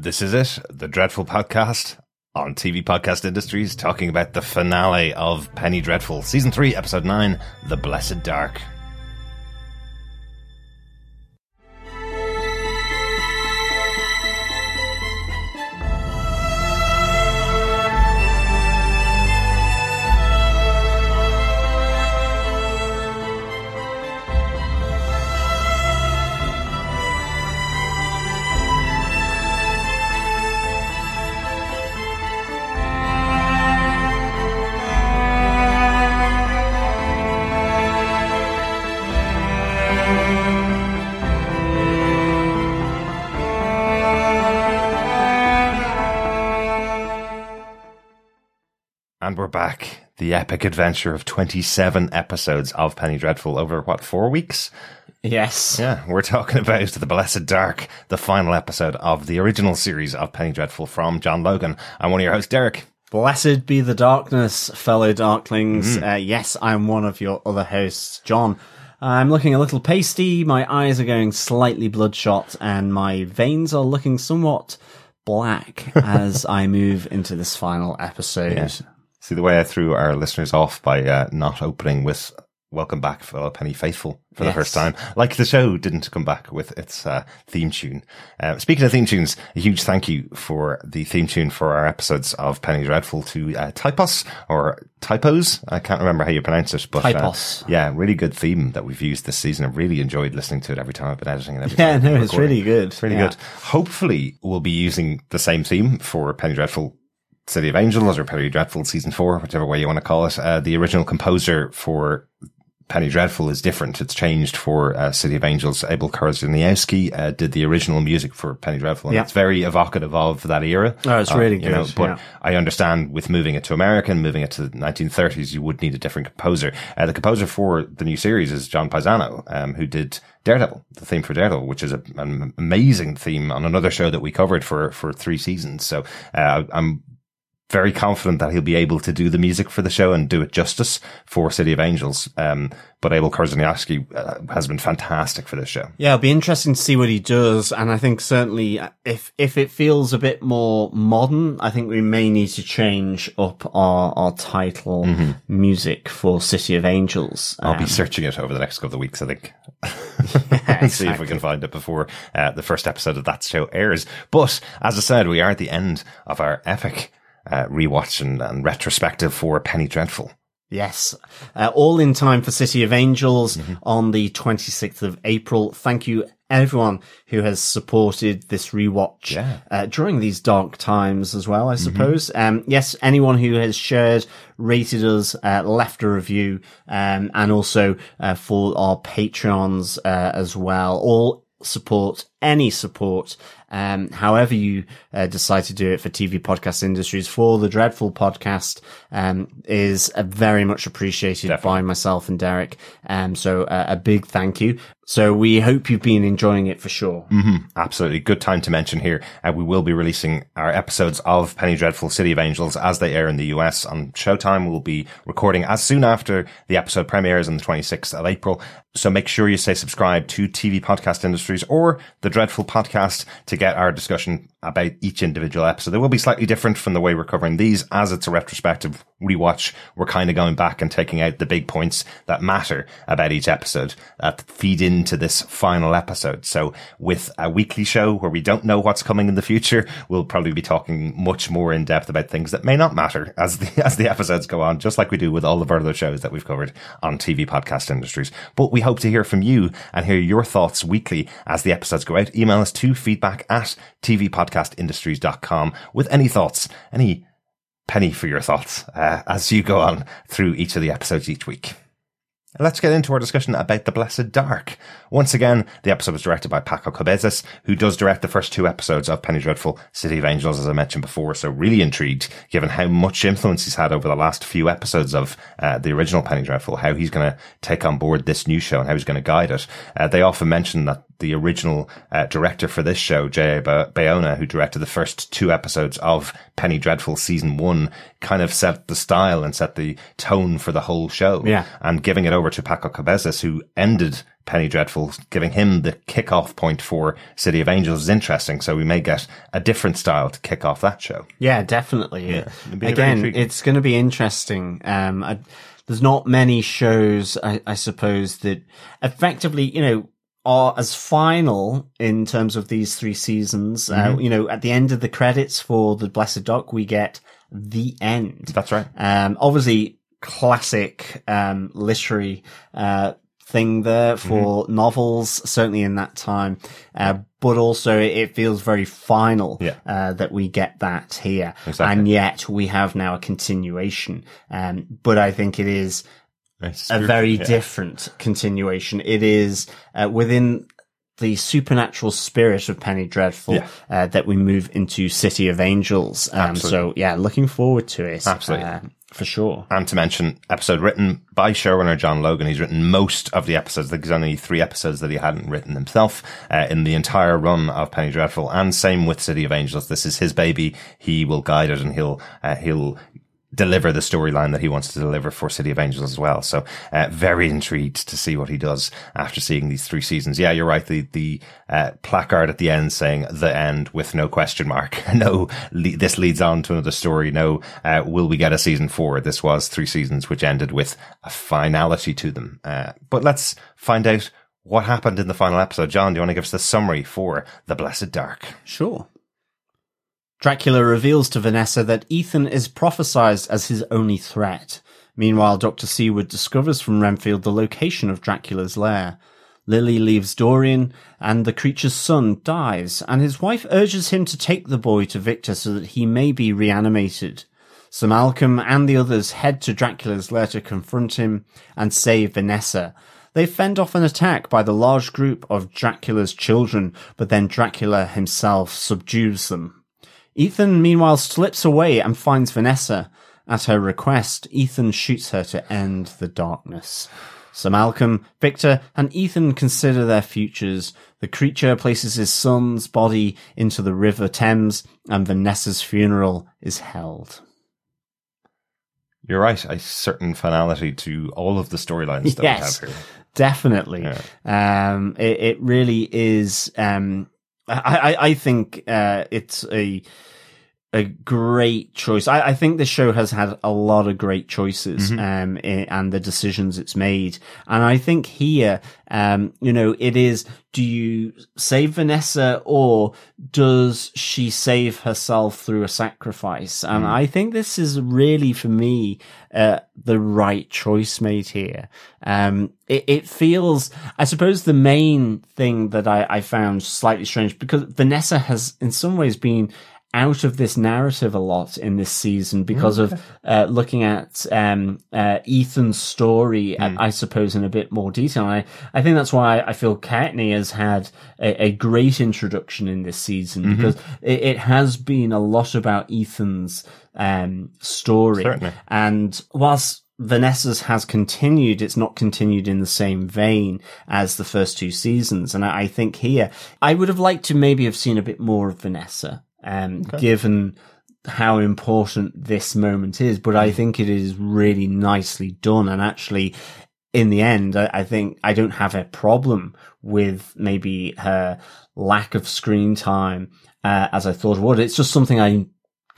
This is it, the Dreadful Podcast on TV Podcast Industries, talking about the finale of Penny Dreadful, Season 3, Episode 9, The Blessed Dark. The epic adventure of 27 episodes of Penny Dreadful over, what, four weeks? Yes. Yeah, we're talking about The Blessed Dark, the final episode of the original series of Penny Dreadful from John Logan. I'm one of your hosts, Derek. Blessed be the darkness, fellow darklings. Uh, yes, I'm one of your other hosts, John. I'm looking a little pasty, my eyes are going slightly bloodshot, and my veins are looking somewhat black as I move into this final episode. See the way I threw our listeners off by uh, not opening with Welcome Back, fellow Penny Faithful for the Yes. first time. Like the show didn't come back with its uh, theme tune. Uh, speaking of theme tunes, a huge thank you for the theme tune for our episodes of Penny Dreadful to uh, Typos or Typos. I can't remember how you pronounce it, but uh, Typos. yeah, really good theme that we've used this season. I've really enjoyed listening to it every time I've been editing it. Every Yeah, no, it's really good. It's really Yeah. good. Hopefully, we'll be using the same theme for Penny Dreadful City of Angels or Penny Dreadful season four, whichever way you want to call it. Uh, the original composer for Penny Dreadful is different. It's changed for uh, City of Angels. Abel Korzeniowski uh, did the original music for Penny Dreadful, and Yeah. it's very evocative of that era. Oh, it's Uh, really know, good, but yeah. I understand with moving it to America and moving it to the 1930s, you would need a different composer. Uh, the composer for the new series is John Paesano, um, who did Daredevil, the theme for Daredevil, which is a, an amazing theme on another show that we covered for, for three seasons. So, uh, I'm very confident that he'll be able to do the music for the show and do it justice for City of Angels. Um, but Abel Korzeniowski uh, has been fantastic for this show. Yeah, it'll be interesting to see what he does, and I think certainly uh, if if it feels a bit more modern, I think we may need to change up our our title music for City of Angels. I'll Um, be searching it over the next couple of weeks, I think. and see if we can find it before uh, the first episode of that show airs. But as I said, we are at the end of our epic uh, rewatch and, and retrospective for Penny Dreadful. Yes, uh, all in time for City of Angels Mm-hmm. on the 26th of April. Thank you everyone who has supported this rewatch Yeah. Mm-hmm. uh, during these dark times as well, I suppose. Um, yes, anyone who has shared, rated us, uh, left a review, um, and also uh, for our Patreons uh, as well. All support, any support, um, however you uh, decide to do it for TV podcast industries for the Dreadful podcast, um, is uh, very much appreciated by myself and Derek. Um, so uh, a big thank you. So we hope you've been enjoying it for sure. Absolutely. Good time to mention here. Uh, we will be releasing our episodes of Penny Dreadful City of Angels as they air in the US on Showtime. We'll be recording as soon after the episode premieres on the 26th of April. So make sure you stay subscribed to TV Podcast Industries or the Dreadful Podcast to get our discussion about each individual episode. It will be slightly different from the way we're covering these as it's a retrospective rewatch. We're kind of going back and taking out the big points that matter about each episode that feed into this final episode. So with a weekly show where we don't know what's coming in the future, we'll probably be talking much more in depth about things that may not matter as the, as the episodes go on, just like we do with all of our other shows that we've covered on TV podcast industries. But we hope to hear from you and hear your thoughts weekly as the episodes go out. Email us to feedback at tvpodcastindustries.com with any thoughts, any penny for your thoughts uh, as you go on through each of the episodes each week. Let's get into our discussion about The Blessed Dark. Once again, the episode was directed by Paco Cabezas, who does direct the first two episodes of Penny Dreadful City of Angels, as I mentioned before. So really intrigued, given how much influence he's had over the last few episodes of uh, the original Penny Dreadful, how he's going to take on board this new show and how he's going to guide it. Uh, they often mention that the original uh, director for this show, J.A. Bayona, who directed the first two episodes of Penny Dreadful season one, kind of set the style and set the tone for the whole show. Yeah. And giving it over to Paco Cabezas, who ended Penny Dreadful, giving him the kickoff point for City of Angels is interesting. So we may get a different style to kick off that show. Yeah, definitely. Again, it's going to be interesting. Um, I, there's not many shows, I, I suppose, that effectively, you know, are as final in terms of these three seasons. Uh, Mm-hmm. Uh, you know, at the end of the credits for the Blessed Dark, we get the end. That's right. Um, obviously classic, um, literary, uh, thing there for Mm-hmm. novels, certainly in that time. Uh, but also it feels very final, Yeah. uh, that we get that here. Exactly. And yet we have now a continuation. Um, but I think It's a very yeah. different continuation. It is, uh, within the supernatural spirit of Penny Dreadful, Yeah. uh, that we move into City of Angels. Um, so yeah, looking forward to it. Absolutely. uh, for sure. And to mention, episode written by showrunner John Logan. He's written most of the episodes. There's only three episodes that he hadn't written himself uh, in the entire run of Penny Dreadful. And same with City of Angels. This is his baby. He will guide it and he'll uh, he'll deliver the storyline that he wants to deliver for City of Angels as well. So uh, very intrigued to see what he does after seeing these three seasons. Yeah, you're right. The the uh, placard at the end saying the end with no question mark. no, le- this leads on to another story. No, uh, will we get a season four? This was three seasons which ended with a finality to them. Uh, but let's find out what happened in the final episode. John, do you want to give us the summary for The Blessed Dark? Sure. Dracula reveals to Vanessa that Ethan is prophesized as his only threat. Meanwhile, Dr. Seward discovers from Renfield the location of Dracula's lair. Lily leaves Dorian, and the creature's son dies, and his wife urges him to take the boy to Victor so that he may be reanimated. Sir Malcolm and the others head to Dracula's lair to confront him and save Vanessa. They fend off an attack by the large group of Dracula's children, but then Dracula himself subdues them. Ethan meanwhile slips away and finds Vanessa. At her request, Ethan shoots her to end the darkness. Sir Malcolm, Victor, and Ethan consider their futures. The creature places his son's body into the River Thames, and Vanessa's funeral is held. You're right. A certain finality to all of the storylines that Yes. we have here. Definitely. Um, it, it really is. Um, I, I, I think uh, it's a a great choice. I, I think this show has had a lot of great choices, um, i- and the decisions it's made. And I think here, um, you know, it is, do you save Vanessa or does she save herself through a sacrifice? And I think this is really, for me, uh, the right choice made here. Um, it, it feels, I suppose the main thing that I, I found slightly strange because Vanessa has in some ways been out of this narrative a lot in this season because of uh, looking at um, uh, Ethan's story, uh, I suppose, in a bit more detail. And I, I think that's why I feel Kaetenay has had a, a great introduction in this season because it, it has been a lot about Ethan's um, story. Certainly. And whilst Vanessa's has continued, it's not continued in the same vein as the first two seasons. And I, I think here, I would have liked to maybe have seen a bit more of Vanessa, um, given how important this moment is. But I think it is really nicely done. And actually, in the end, I, I think I don't have a problem with maybe her lack of screen time, uh, as I thought it would. It's just something I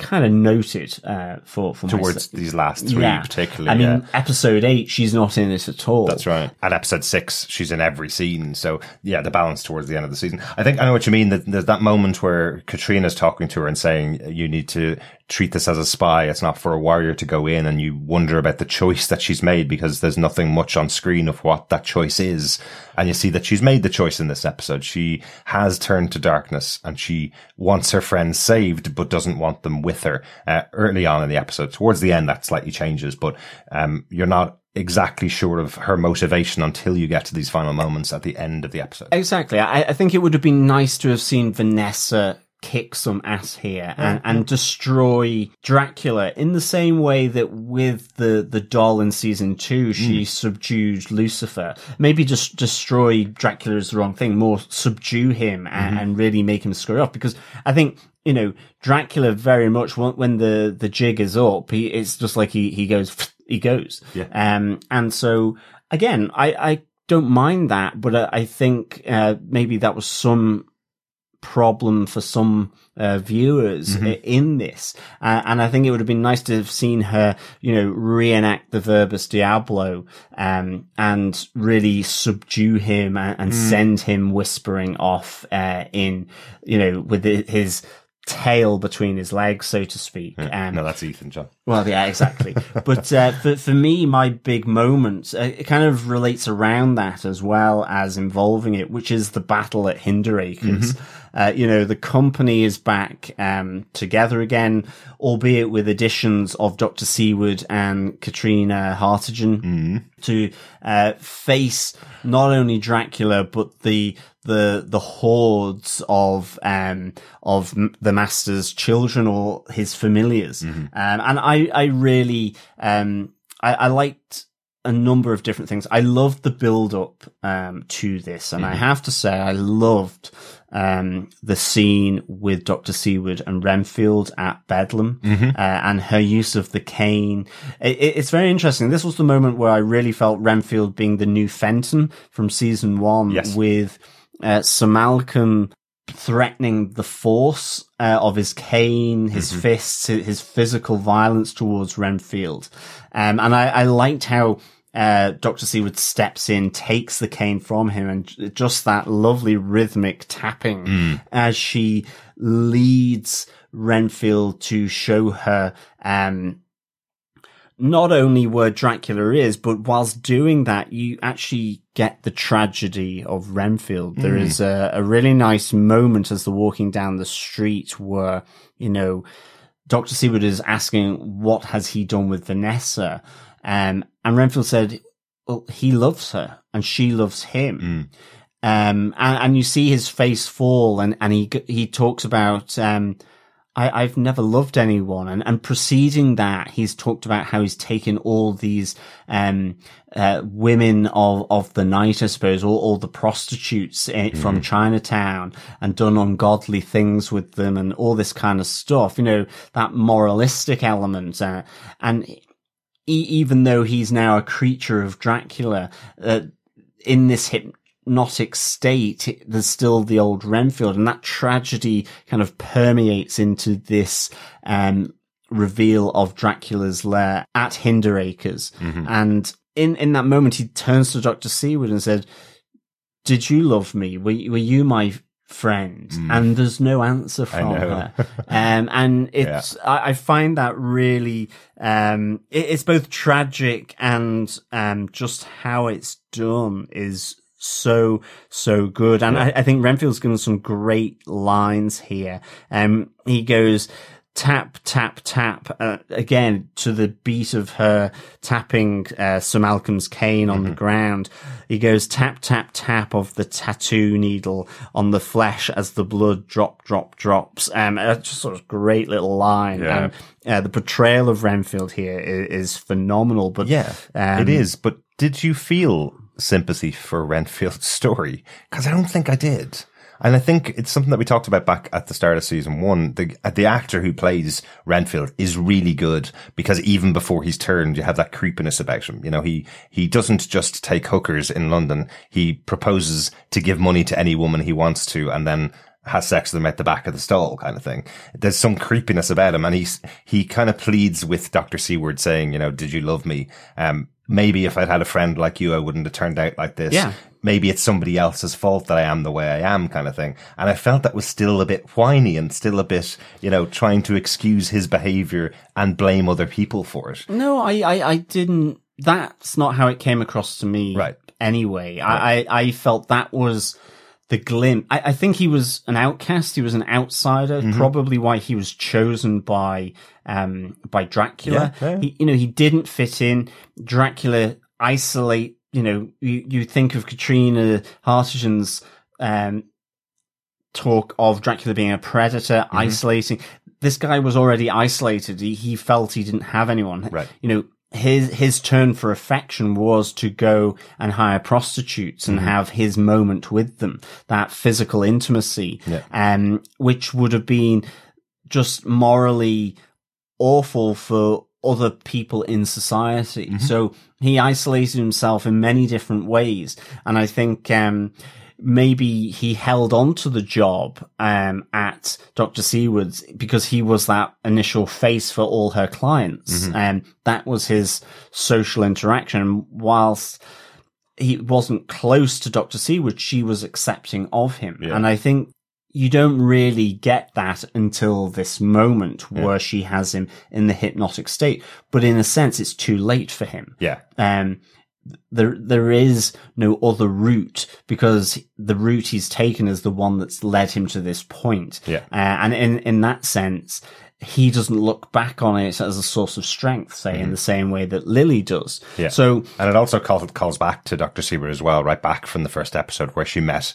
kind of noted, uh, for, for Towards these last three, Yeah. particularly. I mean, yeah. episode eight, she's not in it at all. That's right. At episode six, she's in every scene. So yeah, the balance towards the end of the season. I think I know what you mean. That there's that moment where Catriona's talking to her and saying, you need to treat this as a spy. It's not for a warrior to go in. And you wonder about the choice that she's made because there's nothing much on screen of what that choice is. And you see that she's made the choice in this episode. She has turned to darkness and she wants her friends saved, but doesn't want them with her. Uh, early on in the episode, towards the end, that slightly changes, but, um, you're not exactly sure of her motivation until you get to these final moments at the end of the episode. Exactly. I, I think it would have been nice to have seen Vanessa kick some ass here and, and destroy Dracula in the same way that with the, the doll in season two, she subdued Lucifer. Maybe just destroy Dracula is the wrong thing, more subdue him and, and really make him screw up because I think you know, Dracula very much when, the, the jig is up, he, it's just like he, he goes, he goes. Yeah. Um, and so again, I, I don't mind that, but I, I think, uh, maybe that was some problem for some uh, viewers Mm-hmm. in this. Uh, and I think it would have been nice to have seen her, you know, reenact the Verbis Diablo, um, and really subdue him and, and Mm. send him whispering off, uh, in, you know, with his tail between his legs, so to speak. Um, no, that's Ethan, John. well, yeah, exactly. but uh, for for me, my big moment uh, it kind of relates around that as well as involving it, which is the battle at Hinderacres. Uh, you know, the company is back um, together again, albeit with additions of Doctor Seward and Catriona Hartdegen to uh, face not only Dracula but the the the hordes of um of the master's children or his familiars. Um, and I I really um I, I liked a number of different things. I loved the build up um to this, and I have to say I loved um the scene with Doctor Seward and Renfield at Bedlam uh, and her use of the cane. It, it- it's very interesting. This was the moment where I really felt Renfield being the new Fenton from season one Yes. with uh, Sir Malcolm threatening the force uh, of his cane, his fists, his his physical violence towards Renfield. Um, and I, I liked how uh, Dr. Seward steps in, takes the cane from him, and just that lovely rhythmic tapping as she leads Renfield to show her um, not only where Dracula is, but whilst doing that, you actually get the tragedy of Renfield. There is a, a really nice moment as they're walking down the street where, you know, Dr. Seward is asking, what has he done with Vanessa? Um, and Renfield said, well, he loves her and she loves him. Um, and, and you see his face fall and, and he, he talks about, um, I, I've never loved anyone. And, and preceding that, he's talked about how he's taken all these, um, uh, women of, of the night, I suppose, all, all the prostitutes eh, from Chinatown and done ungodly things with them and all this kind of stuff, you know, that moralistic element. Uh, and e- even though he's now a creature of Dracula, uh, in this hypnotic state, there's still the old Renfield, and that tragedy kind of permeates into this um, reveal of Dracula's lair at Hinderacres. And in in that moment, he turns to Doctor Seward and said, "Did you love me? Were were you my?" Friend and there's no answer from her. Um and it's I, I find that really um it, it's both tragic and um just how it's done is so so good. And I, I think renfield's given some great lines here. Um he goes tap tap tap uh, again to the beat of her tapping uh, Sir Malcolm's cane on the ground. He goes tap tap tap of the tattoo needle on the flesh as the blood drop drop drops. Um, uh, just sort of great little line. Yeah. Um, uh, the portrayal of Renfield here is, is phenomenal. But Yeah, um, it is. But did you feel sympathy for Renfield's story? Because I don't think I did. And I think it's something that we talked about back at the start of season one. The uh, the actor who plays Renfield is really good because even before he's turned, you have that creepiness about him. You know, he he doesn't just take hookers in London. He proposes to give money to any woman he wants to, and then has sex with them at the back of the stall kind of thing. There's some creepiness about him and he's, he kind of pleads with Dr. Seward saying, you know, did you love me? Um, maybe if I'd had a friend like you, I wouldn't have turned out like this. Yeah. Maybe it's somebody else's fault that I am the way I am kind of thing. And I felt that was still a bit whiny and still a bit, you know, trying to excuse his behavior and blame other people for it. No, I, I, I didn't. That's not how it came across to me. Right. Anyway, I, I, I felt that was the glimpse. I, I think he was an outcast. He was an outsider. Mm-hmm. Probably why he was chosen by, um, by Dracula. Yeah, yeah. He, you know, he didn't fit in. Dracula isolate. You know, you, you think of Catriona Hartdegen's, um, talk of Dracula being a predator, Mm-hmm. isolating. This guy was already isolated. He, he felt he didn't have anyone. Right. You know, his his turn for affection was to go and hire prostitutes Mm-hmm. and have his moment with them, that physical intimacy, Yeah. um, which would have been just morally awful for other people in society. Mm-hmm. So he isolated himself in many different ways. And I think, um, maybe he held on to the job, um, at Dr. Seward's because he was that initial face for all her clients. Mm-hmm. And that was his social interaction. Whilst he wasn't close to Dr. Seward, she was accepting of him. Yeah. And I think you don't really get that until this moment where she has him in the hypnotic state. But in a sense, it's too late for him. Yeah. Um, there, there is no other route because the route he's taken is the one that's led him to this point. Yeah. Uh, and in, in that sense, he doesn't look back on it as a source of strength, say, in the same way that Lily does. Mm-hmm. Yeah. So, And it also calls, calls back to Dr. Seward as well, right back from the first episode where she met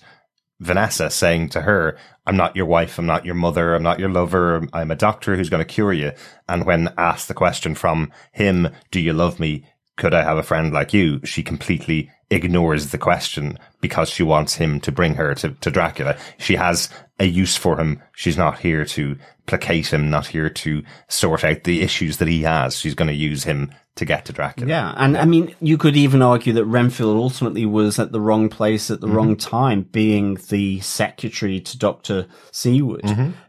Vanessa saying to her, I'm not your wife, I'm not your mother, I'm not your lover, I'm a doctor who's going to cure you. And when asked the question from him, do you love me? Could I have a friend like you? She completely ignores the question because she wants him to bring her to, to Dracula. She has a use for him. She's not here to placate him, not here to sort out the issues that he has. She's going to use him to get to Dracula. Yeah, and I mean, you could even argue that Renfield ultimately was at the wrong place at the wrong time, being the secretary to Doctor Seward,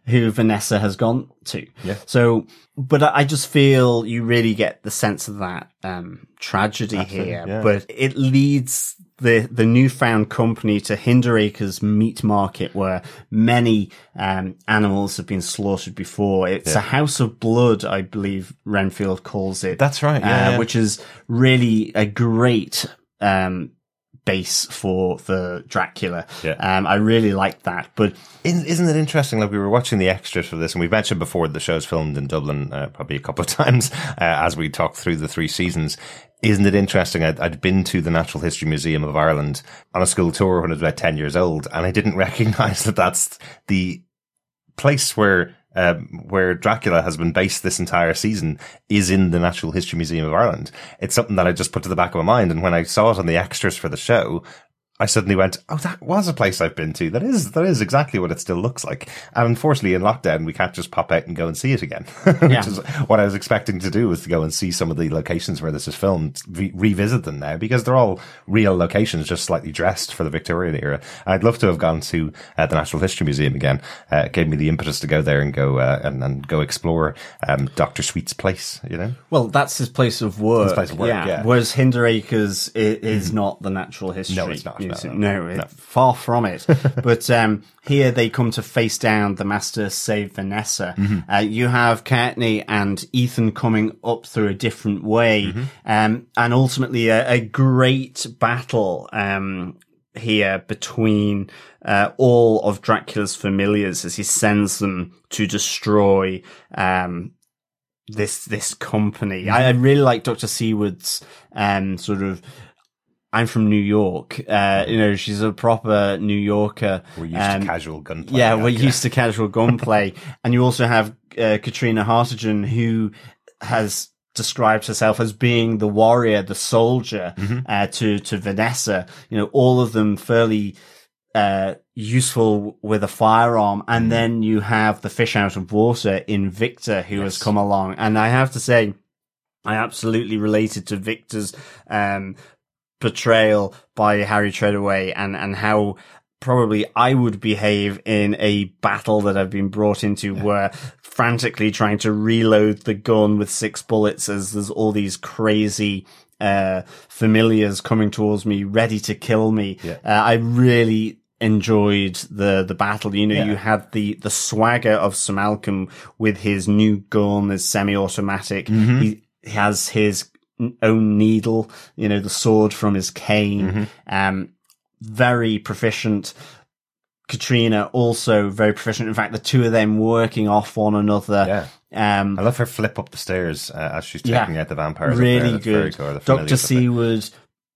who Vanessa has gone to. Yeah. So, but I I just feel you really get the sense of that um, tragedy here, yeah. but it leads. The, the newfound company to Hinderacre's meat market where many, um, animals have been slaughtered before. It's a house of blood, I believe Renfield calls it That's right, yeah, uh, yeah. which is really a great um, base for for Dracula. Yeah. Um, I really like that, but Isn't it interesting? Like we were watching the extras for this, and we've mentioned before the show's filmed in Dublin uh, probably a couple of times uh, as we talked through the three seasons. Isn't it interesting? I'd, I'd been to the Natural History Museum of Ireland on a school tour when I was about ten years old, and I didn't recognise that that's the place where um, where Dracula has been based this entire season is in the Natural History Museum of Ireland. It's something that I just put to the back of my mind, and when I saw it on the extras for the show, I suddenly went, "Oh, that was a place I've been to. That is that is exactly what it still looks like." And unfortunately, in lockdown, we can't just pop out and go and see it again, which Yeah. is what I was expecting to do was to go and see some of the locations where this is filmed, re- revisit them now because they're all real locations, just slightly dressed for the Victorian era. I'd love to have gone to uh, the Natural History Museum again. Uh, it gave me the impetus to go there and go uh, and, and go explore um, Doctor Sweet's place. You know, well, that's his place of work. place of work, yeah. Whereas Hinderacres i- is not the natural history. No, it's not. No, museum. no, no, far from it. but um, here they come to face down the Master Save Vanessa. Mm-hmm. Uh, you have Kaetenay and Ethan coming up through a different way, Mm-hmm. um, and ultimately a, a great battle. Um, here between uh, all of Dracula's familiars as he sends them to destroy um, this this company. I, I really like Doctor Seward's um, sort of. I'm from New York. Uh, you know, she's a proper New Yorker. we're used Um, to casual gunplay. yeah, we're used to casual gunplay, and you also have uh, Catriona Hartdegen, who has described herself as being the warrior, the soldier uh, to to Vanessa. You know, all of them fairly uh, useful with a firearm, and then you have the fish out of water in Victor, who has come along, and I have to say. I absolutely related to Victor's um, portrayal by Harry Treadaway and, and how probably I would behave in a battle that I've been brought into where frantically trying to reload the gun with six bullets as there's all these crazy uh familiars coming towards me ready to kill me. Yeah. Uh, I really enjoyed the the battle. You know, Yeah. you had the the swagger of Sir Malcolm with his new gun, his semi-automatic. Mm-hmm. He has his own needle. You know, the sword from his cane. Mm-hmm. Um, very proficient. Catriona also very proficient. In fact, the two of them working off one another. Yeah. Um, I love her flip up the stairs uh, as she's Yeah. taking out the vampires. really good. cool. Doctor of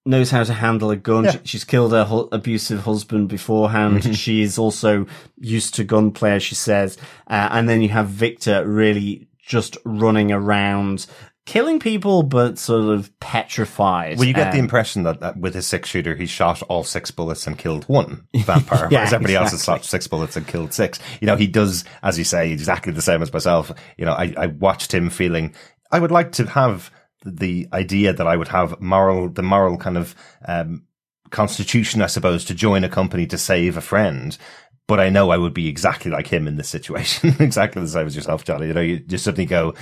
knows how to handle a gun. Yeah. She- She's killed her hu- abusive husband beforehand. She is also used to gunplay, as she says. Uh, and then you have Victor really just running around, killing people, but sort of petrified. Well, you get the impression that, that with his six shooter, he shot all six bullets and killed one vampire, Yeah, whereas everybody else has exactly. shot six bullets and killed six. You know, he does, as you say, exactly the same as myself. You know, I, I watched him feeling, I would like to have the idea that I would have moral, the moral kind of, um, constitution, I suppose, to join a company to save a friend. But I know I would be exactly like him in this situation, exactly the same as yourself, Johnny. You know, you just suddenly go,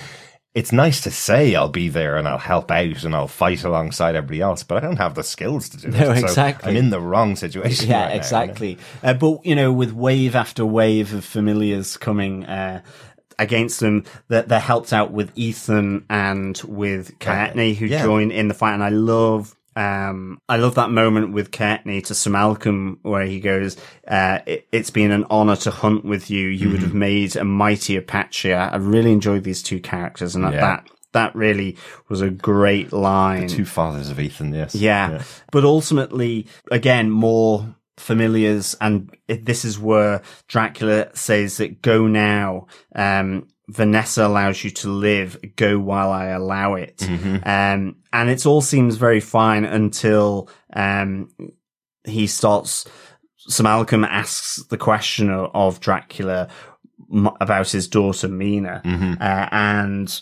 it's nice to say I'll be there and I'll help out and I'll fight alongside everybody else, but I don't have the skills to do No, it. So exactly. I'm in the wrong situation. Yeah, right now, you know? exactly. Uh, but you know, with wave after wave of familiars coming uh, against them, that they're helped out with Ethan and with Kaetenay, who Yeah. join in the fight. And I love. Um, I love that moment with Kaetenay to Sir Malcolm where he goes, uh, it, it's been an honor to hunt with you. You would have Mm-hmm. made a mighty Apache. I really enjoyed these two characters and that- Yeah. that, that really was a great line. Two fathers of Ethan, yes. Yeah. But ultimately, again, more familiars. And it, this is where Dracula says that go now. Um, Vanessa allows you to live. Go while I allow it. Um, and it all seems very fine until, um, he starts, Sir Malcolm asks the question of, Dracula m- about his daughter Mina. Uh, and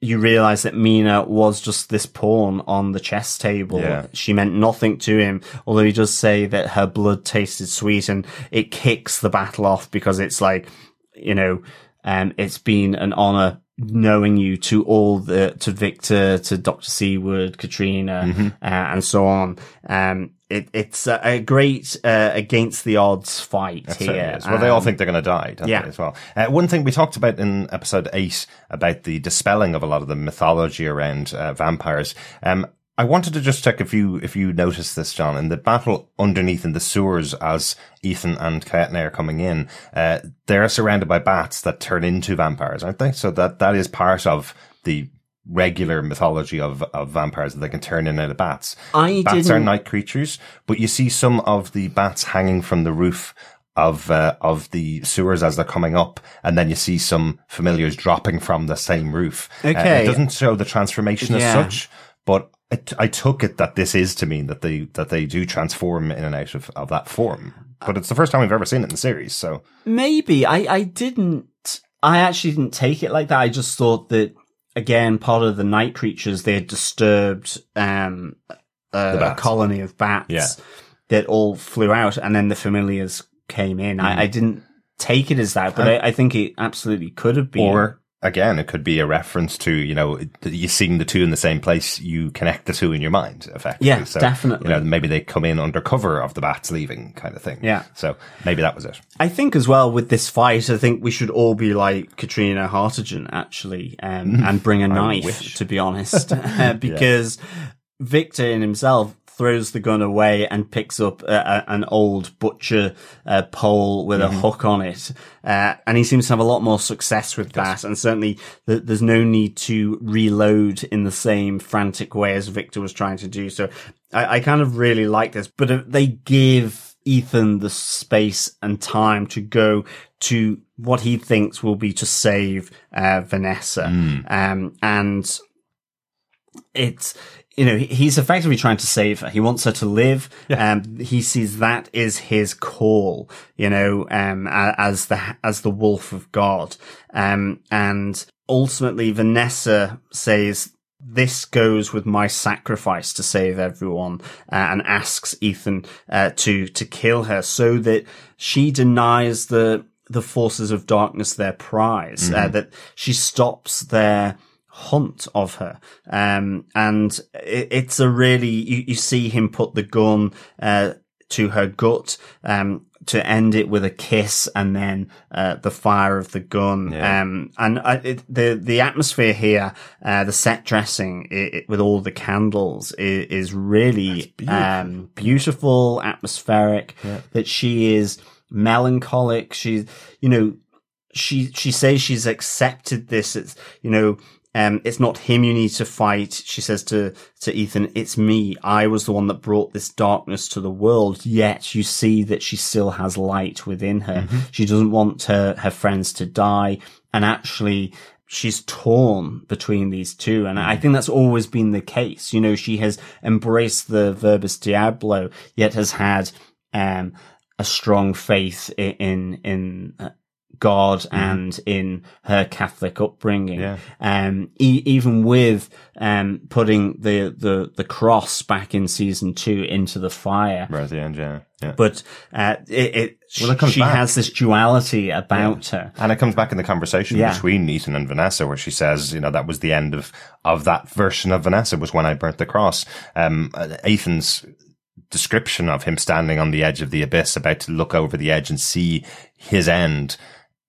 you realize that Mina was just this pawn on the chess table. Yeah. She meant nothing to him, although he does say that her blood tasted sweet and it kicks the battle off because it's like, you know, um, it's been an honor knowing you to all the, to Victor, to Dr. Seward, Catriona, Mm-hmm. uh, and so on. Um, it, it's a, a great, uh, against the odds fight here. Well, they all Um, think they're going to die, don't yeah. they, as well? Uh, one thing we talked about in episode eight about the dispelling of a lot of the mythology around uh, vampires. Um, I wanted to just check if you if you noticed this, John, in the battle underneath in the sewers as Ethan and Kaetenay are coming in. Uh, they're surrounded by bats that turn into vampires, aren't they? So that that is part of the regular mythology of, of vampires that they can turn in out of bats. I bats are didn't- night creatures, but you see some of the bats hanging from the roof of uh, of the sewers as they're coming up, and then you see some familiars dropping from the same roof. Uh, Okay. it doesn't show the transformation Yeah. as such, but I took it that this is to mean that they that they do transform in and out of, of that form. But it's the first time we've ever seen it in the series, so Maybe I, I didn't. I actually didn't take it like that. I just thought that again, part of the night creatures they had disturbed um, a, a colony of bats Yeah. that all flew out, and then the familiars came in. Hmm. I, I didn't take it as that, but I, I think it absolutely could have been. Or again, it could be a reference to you know you seeing the two in the same place. You connect the two in your mind, effectively. Yeah, so, definitely. You know, maybe they come in under cover of the bats leaving, kind of thing. Yeah. So maybe that was it. I think as well with this fight, I think we should all be like Catriona Hartdegen actually, um, and bring a knife, to be honest, uh, because Victor in himself throws the gun away and picks up a, a, an old butcher uh, pole with a hook on it. Uh, and he seems to have a lot more success with that. And certainly th- there's no need to reload in the same frantic way as Victor was trying to do. So I, I kind of really like this, but uh, they give Ethan the space and time to go to what he thinks will be to save uh, Vanessa. Um, and it's you know he's effectively trying to save her. He wants her to live. Um, he sees that is his call. You know, um, as the as the wolf of God. Um, and ultimately Vanessa says. This goes with my sacrifice to save everyone, uh, and asks Ethan uh, to to kill her, so that she denies the the forces of darkness their prize. Uh, that she stops their hunt of her. Um, and it, it's a really, you, you see him put the gun, uh, to her gut, um, to end it with a kiss and then, uh, the fire of the gun. Yeah. Um, and I, it, the, the atmosphere here, uh, the set dressing it, it- with all the candles is, is really, um, beautiful, atmospheric, that she is melancholic. She's, you know, she she says she's accepted this. It's you know um, it's not him you need to fight. She says to, to Ethan, it's me. I was the one that brought this darkness to the world. Yet you see that she still has light within her. Mm-hmm. She doesn't want her, her friends to die. And actually, she's torn between these two. And I think that's always been the case. You know, she has embraced the verbis diablo, yet has had, um, a strong faith i- in, in, God and in her Catholic upbringing. Yeah. Um, e- even with, um, putting the, the, the cross back in season two into the fire. Right at the end, yeah. yeah. But, uh, it, it, Well, it comes she back. has this duality about her. And it comes back in the conversation Yeah. between Ethan and Vanessa, where she says, you know, that was the end of, of that version of Vanessa was when I burnt the cross. Um, uh, Ethan's description of him standing on the edge of the abyss, about to look over the edge and see his end.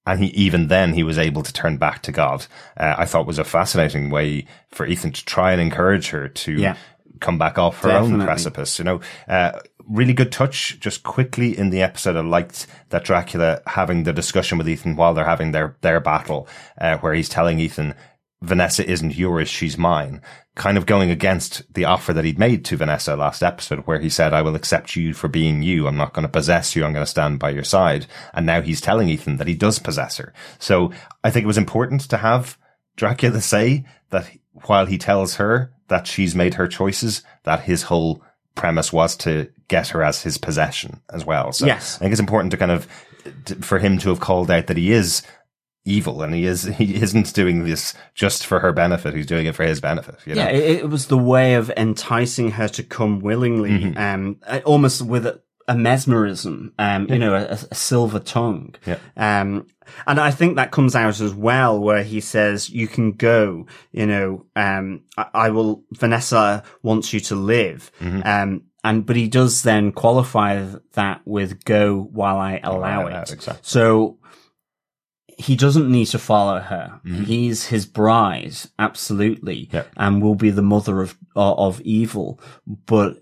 And he, even then, he was able to turn back to God. Uh, I thought was a fascinating way for Ethan to try and encourage her to Yeah. come back off her own precipice. You know, uh, really good touch. Just quickly in the episode, I liked that Dracula having the discussion with Ethan while they're having their their battle, uh, where he's telling Ethan, "Vanessa isn't yours, she's mine." Kind of going against the offer that he'd made to Vanessa last episode, where he said, "I will accept you for being you. I'm not going to possess you. I'm going to stand by your side." And now he's telling Ethan that he does possess her. So I think it was important to have Dracula say that while he tells her that she's made her choices, that his whole premise was to get her as his possession as well. So Yes. I think it's important to kind of, for him to have called out that he is evil and he is, he isn't doing this just for her benefit. He's doing it for his benefit. You know? Yeah, it, it was the way of enticing her to come willingly, Mm-hmm. um, uh, almost with a, a mesmerism, um, you know, a, a silver tongue. Yeah. Um, and I think that comes out as well, where he says, you can go, you know, um, I, I will, Vanessa wants you to live. Mm-hmm. Um, and, but he does then qualify that with go while I allow allow it. it, exactly. So he doesn't need to follow her. Mm-hmm. He's his bride, absolutely, Yeah. and will be the mother of of evil. But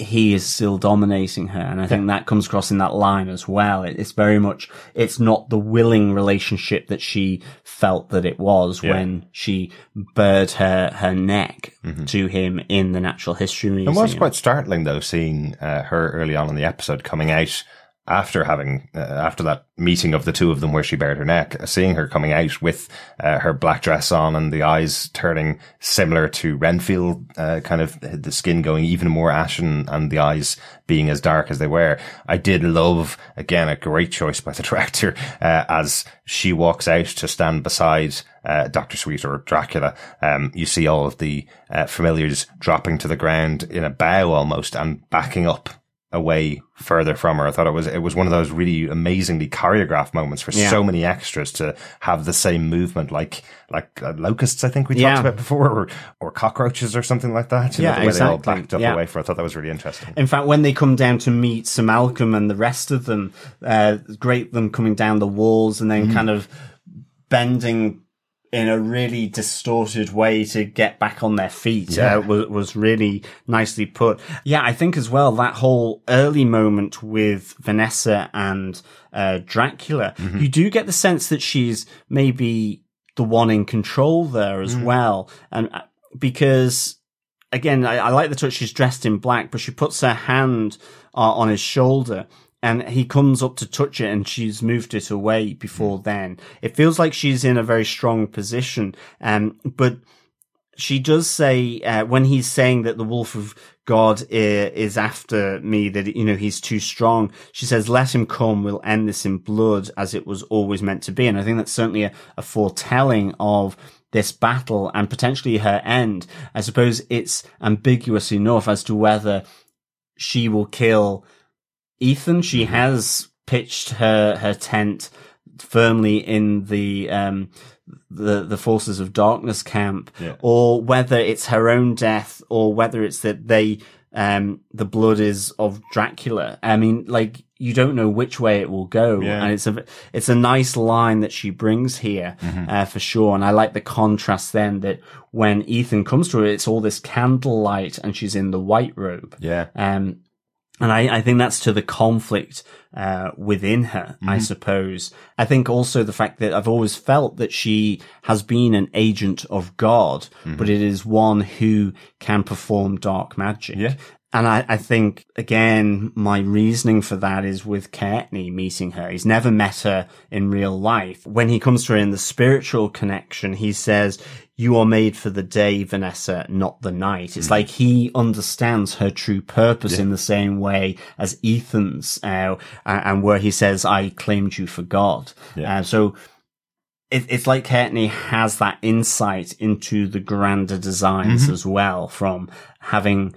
he is still dominating her, and I think that comes across in that line as well. It- It's very much it's not the willing relationship that she felt that it was Yeah. when she bared her her neck to him in the Natural History Museum. It was quite startling though, seeing uh, her early on in the episode coming out after having uh, after that meeting of the two of them where she bared her neck, seeing her coming out with uh, her black dress on and the eyes turning similar to Renfield, uh, kind of the skin going even more ashen and the eyes being as dark as they were. I did love again a great choice by the director uh, as she walks out to stand beside uh, Doctor Sweet or Dracula. Um, you see all of the uh, familiars dropping to the ground in a bow almost and backing up away further from her. I thought it was it was one of those really amazingly choreographed moments for Yeah. so many extras to have the same movement, like like uh, locusts. I think we Yeah. talked about before, or or cockroaches or something like that. You know, Yeah, the way they all exactly. backed up Yeah. away for. I thought that was really interesting. In fact, when they come down to meet Sir Malcolm and the rest of them, uh, great them coming down the walls and then kind of bending in a really distorted way to get back on their feet Yeah. uh, was, was really nicely put. Yeah, I think as well that whole early moment with Vanessa and uh, Dracula, you do get the sense that she's maybe the one in control there as well, and uh, because again, I, I like the touch. She's dressed in black, but she puts her hand uh, on his shoulder. And he comes up to touch it and she's moved it away before then. It feels like she's in a very strong position. Um, but she does say, uh, when he's saying that the wolf of God is after me, that, you know, he's too strong, she says, let him come. We'll end this in blood as it was always meant to be. And I think that's certainly a, a foretelling of this battle and potentially her end. I suppose it's ambiguous enough as to whether she will kill Ethan. She has pitched her, her tent firmly in the, um, the, the forces of darkness camp Yeah. or whether it's her own death or whether it's that they, um, the blood is of Dracula. I mean, like, you don't know which way it will go. Yeah. And it's a, it's a nice line that she brings here, uh, for sure. And I like the contrast then that when Ethan comes to her, it's all this candlelight and she's in the white robe. Yeah. Um, And I, I think that's to the conflict uh, within her, mm-hmm. I suppose. I think also the fact that I've always felt that she has been an agent of God, mm-hmm. but it is one who can perform dark magic. Yeah. And I, I, think, again, my reasoning for that is with Kaetenay meeting her. He's never met her in real life. When he comes to her in the spiritual connection, he says, you are made for the day, Vanessa, not the night. It's mm. like he understands her true purpose yeah. in the same way as Ethan's, uh, and where he says, I claimed you for God. Yeah. Uh, so, it, it's like Kaetenay has that insight into the grander designs mm-hmm. as well from having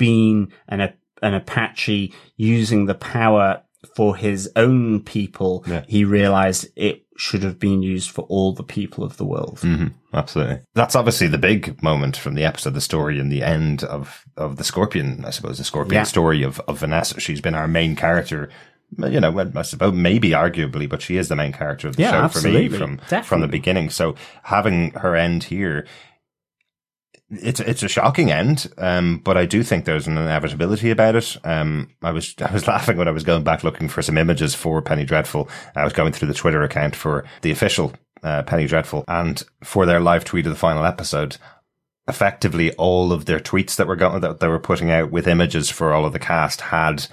been an, an Apache using the power for his own people, yeah. he realized it should have been used for all the people of the world. Mm-hmm. Absolutely. That's obviously the big moment from the episode, the story and the end of, of the Scorpion, I suppose, the Scorpion yeah. story of, of Vanessa. She's been our main character you know, I suppose maybe arguably, but she is the main character of the yeah, show absolutely. for me from Definitely. from the beginning. So having her end here it's it's a shocking end, um, but I do think there's an inevitability about it. Um, I was I was laughing when I was going back looking for some images for Penny Dreadful. I was going through the Twitter account for the official uh, Penny Dreadful, and for their live tweet of the final episode, effectively all of their tweets that were going that they were putting out with images for all of the cast had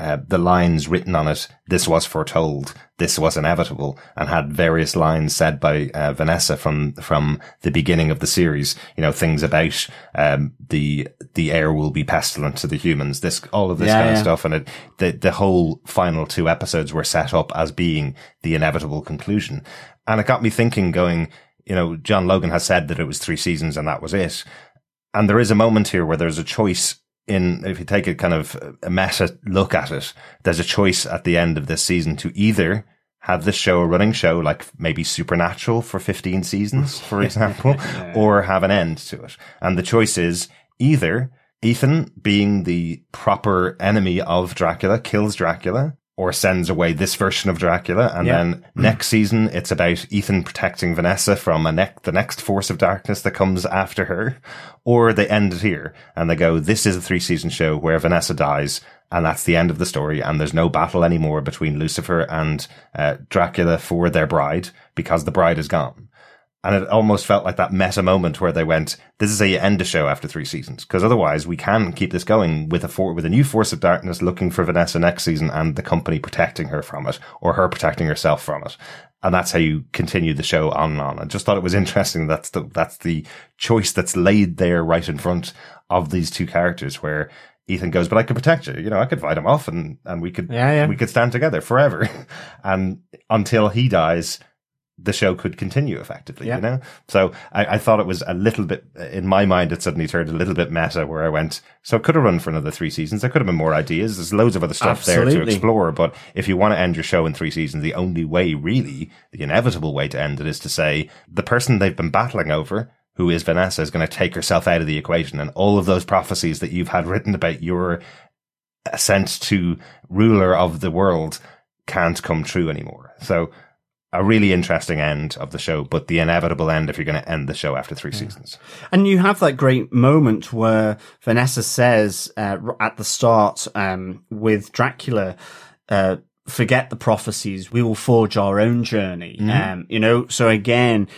uh, the lines written on it, this was foretold, this was inevitable, and had various lines said by uh, Vanessa from from the beginning of the series. You know, things about um, the the air will be pestilent to the humans. This all of this yeah, kind yeah. of stuff, and it the the whole final two episodes were set up as being the inevitable conclusion, and it got me thinking. Going, you know, John Logan has said that it was three seasons and that was it. And there is a moment here where there's a choice in, if you take a kind of a meta look at it, there's a choice at the end of this season to either have this show a running show like maybe Supernatural for 15 seasons, for example, yeah. or have an end to it. And the choice is either Ethan being the proper enemy of Dracula kills Dracula or sends away this version of Dracula. And yeah. then next season, it's about Ethan protecting Vanessa from a ne- the next force of darkness that comes after her. Or they end it here and they go, this is a three season show where Vanessa dies. And that's the end of the story. And there's no battle anymore between Lucifer and uh, Dracula for their bride because the bride is gone. And it almost felt like that meta moment where they went, this is how you end a show after three seasons. Cause otherwise we can keep this going with a for, with a new force of darkness looking for Vanessa next season and the company protecting her from it or her protecting herself from it. And that's how you continue the show on and on. I just thought it was interesting. That's the, that's the choice that's laid there right in front of these two characters where Ethan goes, but I could protect you. You know, I could fight him off and, and we could, yeah, yeah. we could stand together forever. and until he dies, the show could continue effectively, yeah. you know? So I, I, thought it was a little bit, in my mind, it suddenly turned a little bit meta where I went, so it could have run for another three seasons. There could have been more ideas. There's loads of other stuff Absolutely. there to explore. But if you want to end your show in three seasons, the only way really, the inevitable way to end it is to say the person they've been battling over, who is Vanessa, is going to take herself out of the equation and all of those prophecies that you've had written about your ascent to ruler of the world can't come true anymore. So a really interesting end of the show, but the inevitable end if you're going to end the show after three yeah. seasons. And you have that great moment where Vanessa says uh, at the start um, with Dracula, uh, forget the prophecies, we will forge our own journey. Mm-hmm. Um, you know, so again,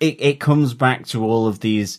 it, it comes back to all of these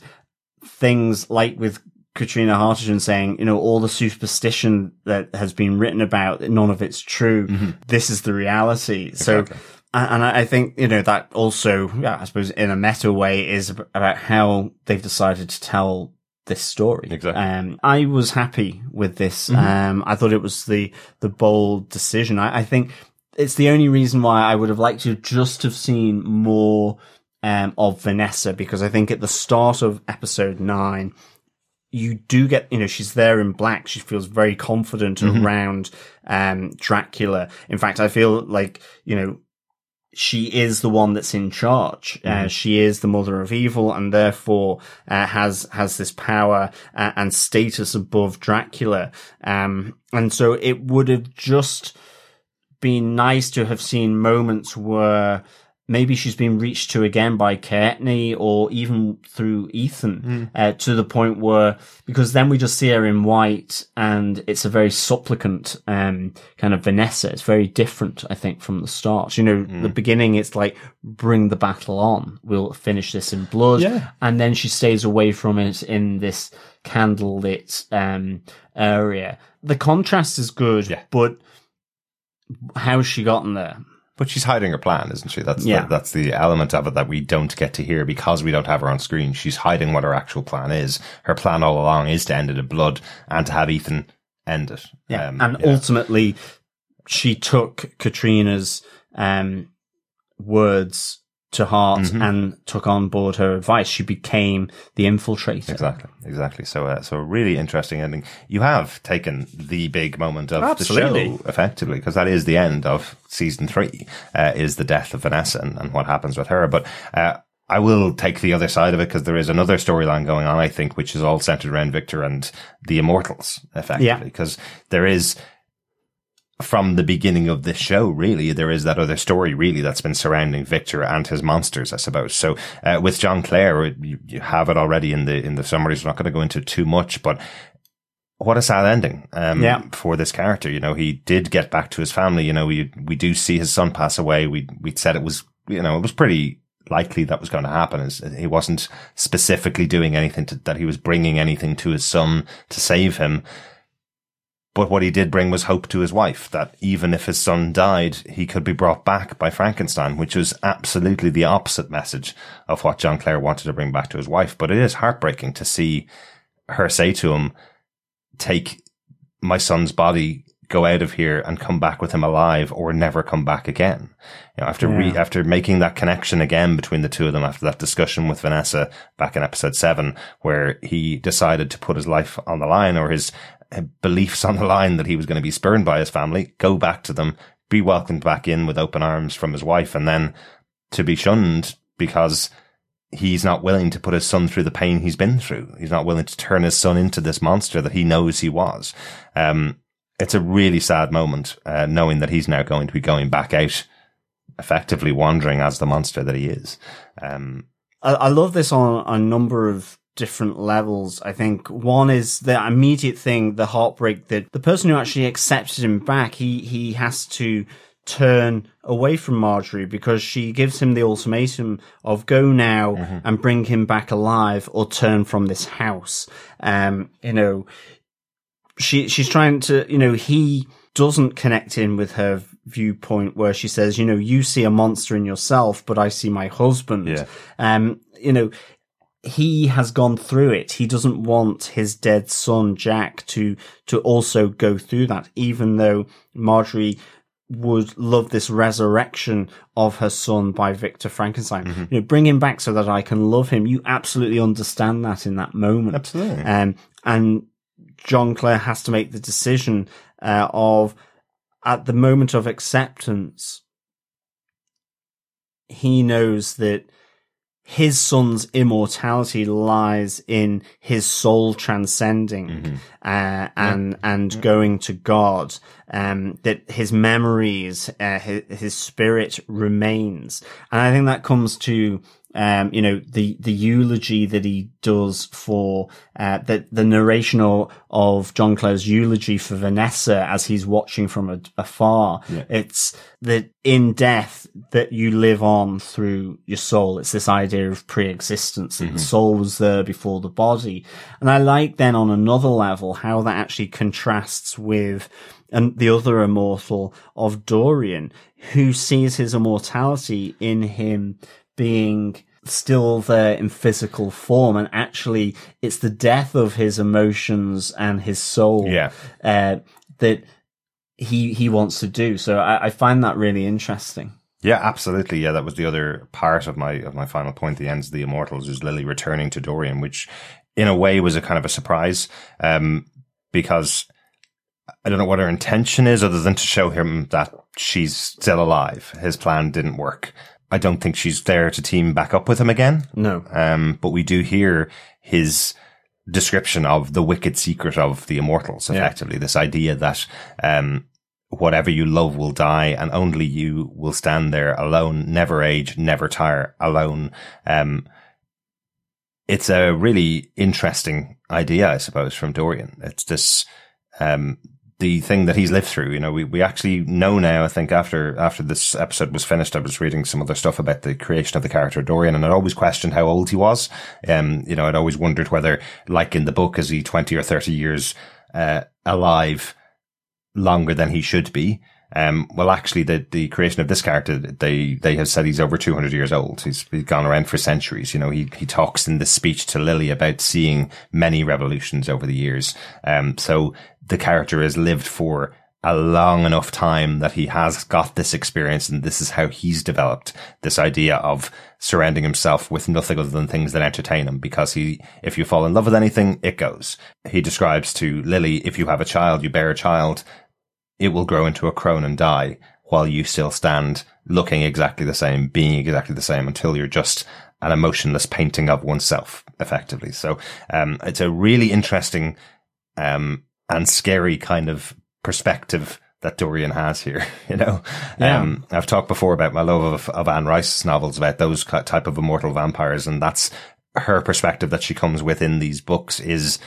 things like with Catriona Hartdegen saying, you know, all the superstition that has been written about, none of it's true. Mm-hmm. This is the reality. Exactly. So and I think, you know, that also, yeah, I suppose in a meta way is about how they've decided to tell this story. Exactly. Um, I was happy with this. Mm-hmm. Um, I thought it was the, the bold decision. I, I, think it's the only reason why I would have liked to just have seen more, um, of Vanessa because I think at the start of episode nine, you do get, you know, she's there in black. She feels very confident mm-hmm. around, um, Dracula. In fact, I feel like, you know, she is the one that's in charge. Uh, mm-hmm. Uh, she is the mother of evil and therefore uh, has has this power uh, and status above Dracula. Um, and so it would have just been nice to have seen moments where maybe she's been reached to again by Kaetenay or even through Ethan uh, to the point where because then we just see her in white and it's a very supplicant um, kind of Vanessa. It's very different, I think, from the start. You know, the beginning it's like bring the battle on. We'll finish this in blood, Yeah. and then she stays away from it in this candlelit um, area. The contrast is good, Yeah. but how's she gotten there? But she's hiding her plan, isn't she? That's Yeah. the, that's the element of it that we don't get to hear because we don't have her on screen. She's hiding what her actual plan is. Her plan all along is to end it in blood and to have Ethan end it. Yeah. Um, and yeah. ultimately, she took Catriona's um, words to heart Mm-hmm. and took on board her advice. She became the infiltrator. Exactly, exactly. So, uh, so a really interesting ending. You have taken the big moment of Absolutely. the show, effectively, because that is the end of season three. Uh, is the death of Vanessa and, and what happens with her. But uh, I will take the other side of it because there is another storyline going on. I think, which is all centered around Victor and the Immortals, effectively, Yeah. because there is. From the beginning of this show, really, there is that other story, really, that's been surrounding Victor and his monsters, I suppose. So, uh, with John Clare, you, you have it already in the in the summary. So, I'm not going to go into too much, but what a sad ending um, Yeah. for this character. You know, he did get back to his family. You know, we we do see his son pass away. We we said it was you know it was pretty likely that was going to happen. Is he wasn't specifically doing anything to, that he was bringing anything to his son to save him. But what he did bring was hope to his wife that even if his son died, he could be brought back by Frankenstein, which was absolutely the opposite message of what John Clare wanted to bring back to his wife. But it is heartbreaking to see her say to him, take my son's body, go out of here and come back with him alive or never come back again. You know, after re- after making that connection again between the two of them after that discussion with Vanessa back in episode seven, where he decided to put his life on the line or his beliefs on the line that he was going to be spurned by his family, go back to them, be welcomed back in with open arms from his wife and then to be shunned because he's not willing to put his son through the pain he's been through. He's not willing to turn his son into this monster that he knows he was. Um, it's a really sad moment, uh, knowing that he's now going to be going back out, effectively wandering as the monster that he is. Um, I, I love this on a number of different levels. I think one is the immediate thing, the heartbreak that the person who actually accepted him back, he, he has to turn away from Marjorie because she gives him the ultimatum of go now and bring him back alive or turn from this house. Um, you know, she, she's trying to, you know, he doesn't connect in with her viewpoint where she says, you know, you see a monster in yourself, but I see my husband. Yeah. Um, you know, he has gone through it. He doesn't want his dead son, Jack, to, to also go through that, even though Marjorie would love this resurrection of her son by Victor Frankenstein. You know, bring him back so that I can love him. You absolutely understand that in that moment. Absolutely. Um, and John Clare has to make the decision, uh, of at the moment of acceptance, he knows that his son's immortality lies in his soul transcending uh, and and going to God. Um, that his memories, uh, his, his spirit remains, and I think that comes to um, you know the the eulogy that he does for uh, the the narration of, John Clare's eulogy for Vanessa as he's watching from a, afar. It's that in death that you live on through your soul. It's this idea of pre-existence that the soul was there before the body. And I like then on another level how that actually contrasts with and the other immortal of Dorian, who sees his immortality in him being still there in physical form. And actually, it's the death of his emotions and his soul Yeah. uh, that he he wants to do. So I, I find that really interesting. Yeah, absolutely. Yeah, that was the other part of my of my final point. The ends of the Immortals is Lily returning to Dorian, which in a way was a kind of a surprise, um, because I don't know what her intention is, other than to show him that she's still alive. His plan didn't work. I don't think she's there to team back up with him again. No. Um, but we do hear his description of the wicked secret of the immortals, effectively. This idea that, um, whatever you love will die and only you will stand there alone, never age, never tire, alone. Um, it's a really interesting idea, I suppose, from Dorian. It's this, um, the thing that he's lived through. You know, we, we actually know now, I think after, after this episode was finished, I was reading some other stuff about the creation of the character Dorian and I'd always questioned how old he was. Um, you know, I'd always wondered whether, like in the book, is he 20 or 30 years, uh, alive longer than he should be? Um, well, actually, the, the creation of this character, they, they have said he's over 200 years old. He's, he's gone around for centuries. You know, he, he talks in this speech to Lily about seeing many revolutions over the years. Um, so the character has lived for a long enough time that he has got this experience and this is how he's developed this idea of surrounding himself with nothing other than things that entertain him because he, if you fall in love with anything, it goes. He describes to Lily, if you have a child, you bear a child, it will grow into a crone and die while you still stand looking exactly the same, being exactly the same until you're just an emotionless painting of oneself, effectively. So, um, it's a really interesting, um, and scary kind of perspective that Dorian has here, you know. Yeah. Um, I've talked before about my love of, of Anne Rice's novels about those type of immortal vampires, and that's her perspective that she comes with in these books is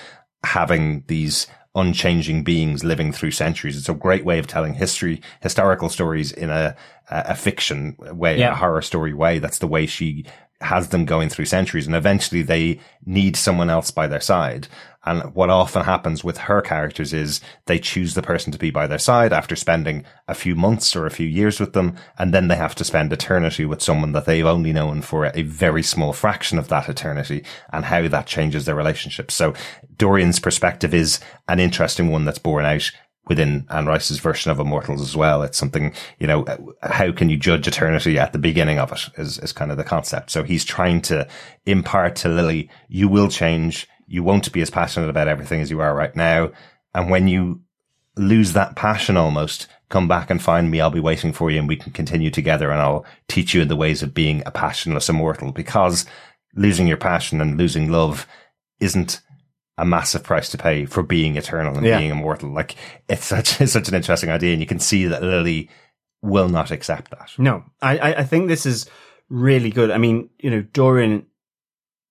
having these unchanging beings living through centuries. It's a great way of telling history, historical stories in a, a fiction way, Yeah. a horror story way. That's the way she has them going through centuries and eventually they need someone else by their side. And what often happens with her characters is they choose the person to be by their side after spending a few months or a few years with them. And then they have to spend eternity with someone that they've only known for a very small fraction of that eternity and how that changes their relationship. So Dorian's perspective is an interesting one that's borne out within Anne Rice's version of Immortals as well. It's something, you know, how can you judge eternity at the beginning of it is, is kind of the concept. So he's trying to impart to Lily, you will change. You won't be as passionate about everything as you are right now. And when you lose that passion almost, come back and find me. I'll be waiting for you and we can continue together and I'll teach you in the ways of being a passionless immortal because losing your passion and losing love isn't a massive price to pay for being eternal and Yeah. being immortal. Like it's such, it's such an interesting idea. And you can see that Lily will not accept that. No, I, I, I think this is really good. I mean, you know, Dorian,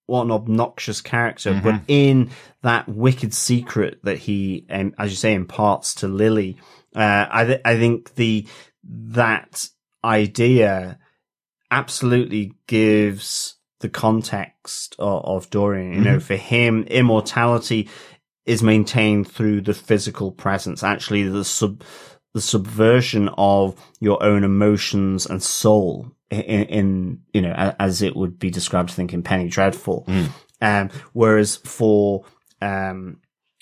what an obnoxious character, but in that wicked secret that he, um, as you say, imparts to Lily, uh, I, th- I think the, that idea absolutely gives the context of, of Dorian. You know, for him, immortality is maintained through the physical presence. Actually, the sub, the subversion of your own emotions and soul in, in you know, as it would be described, I think, in Penny Dreadful. Um, whereas for, um,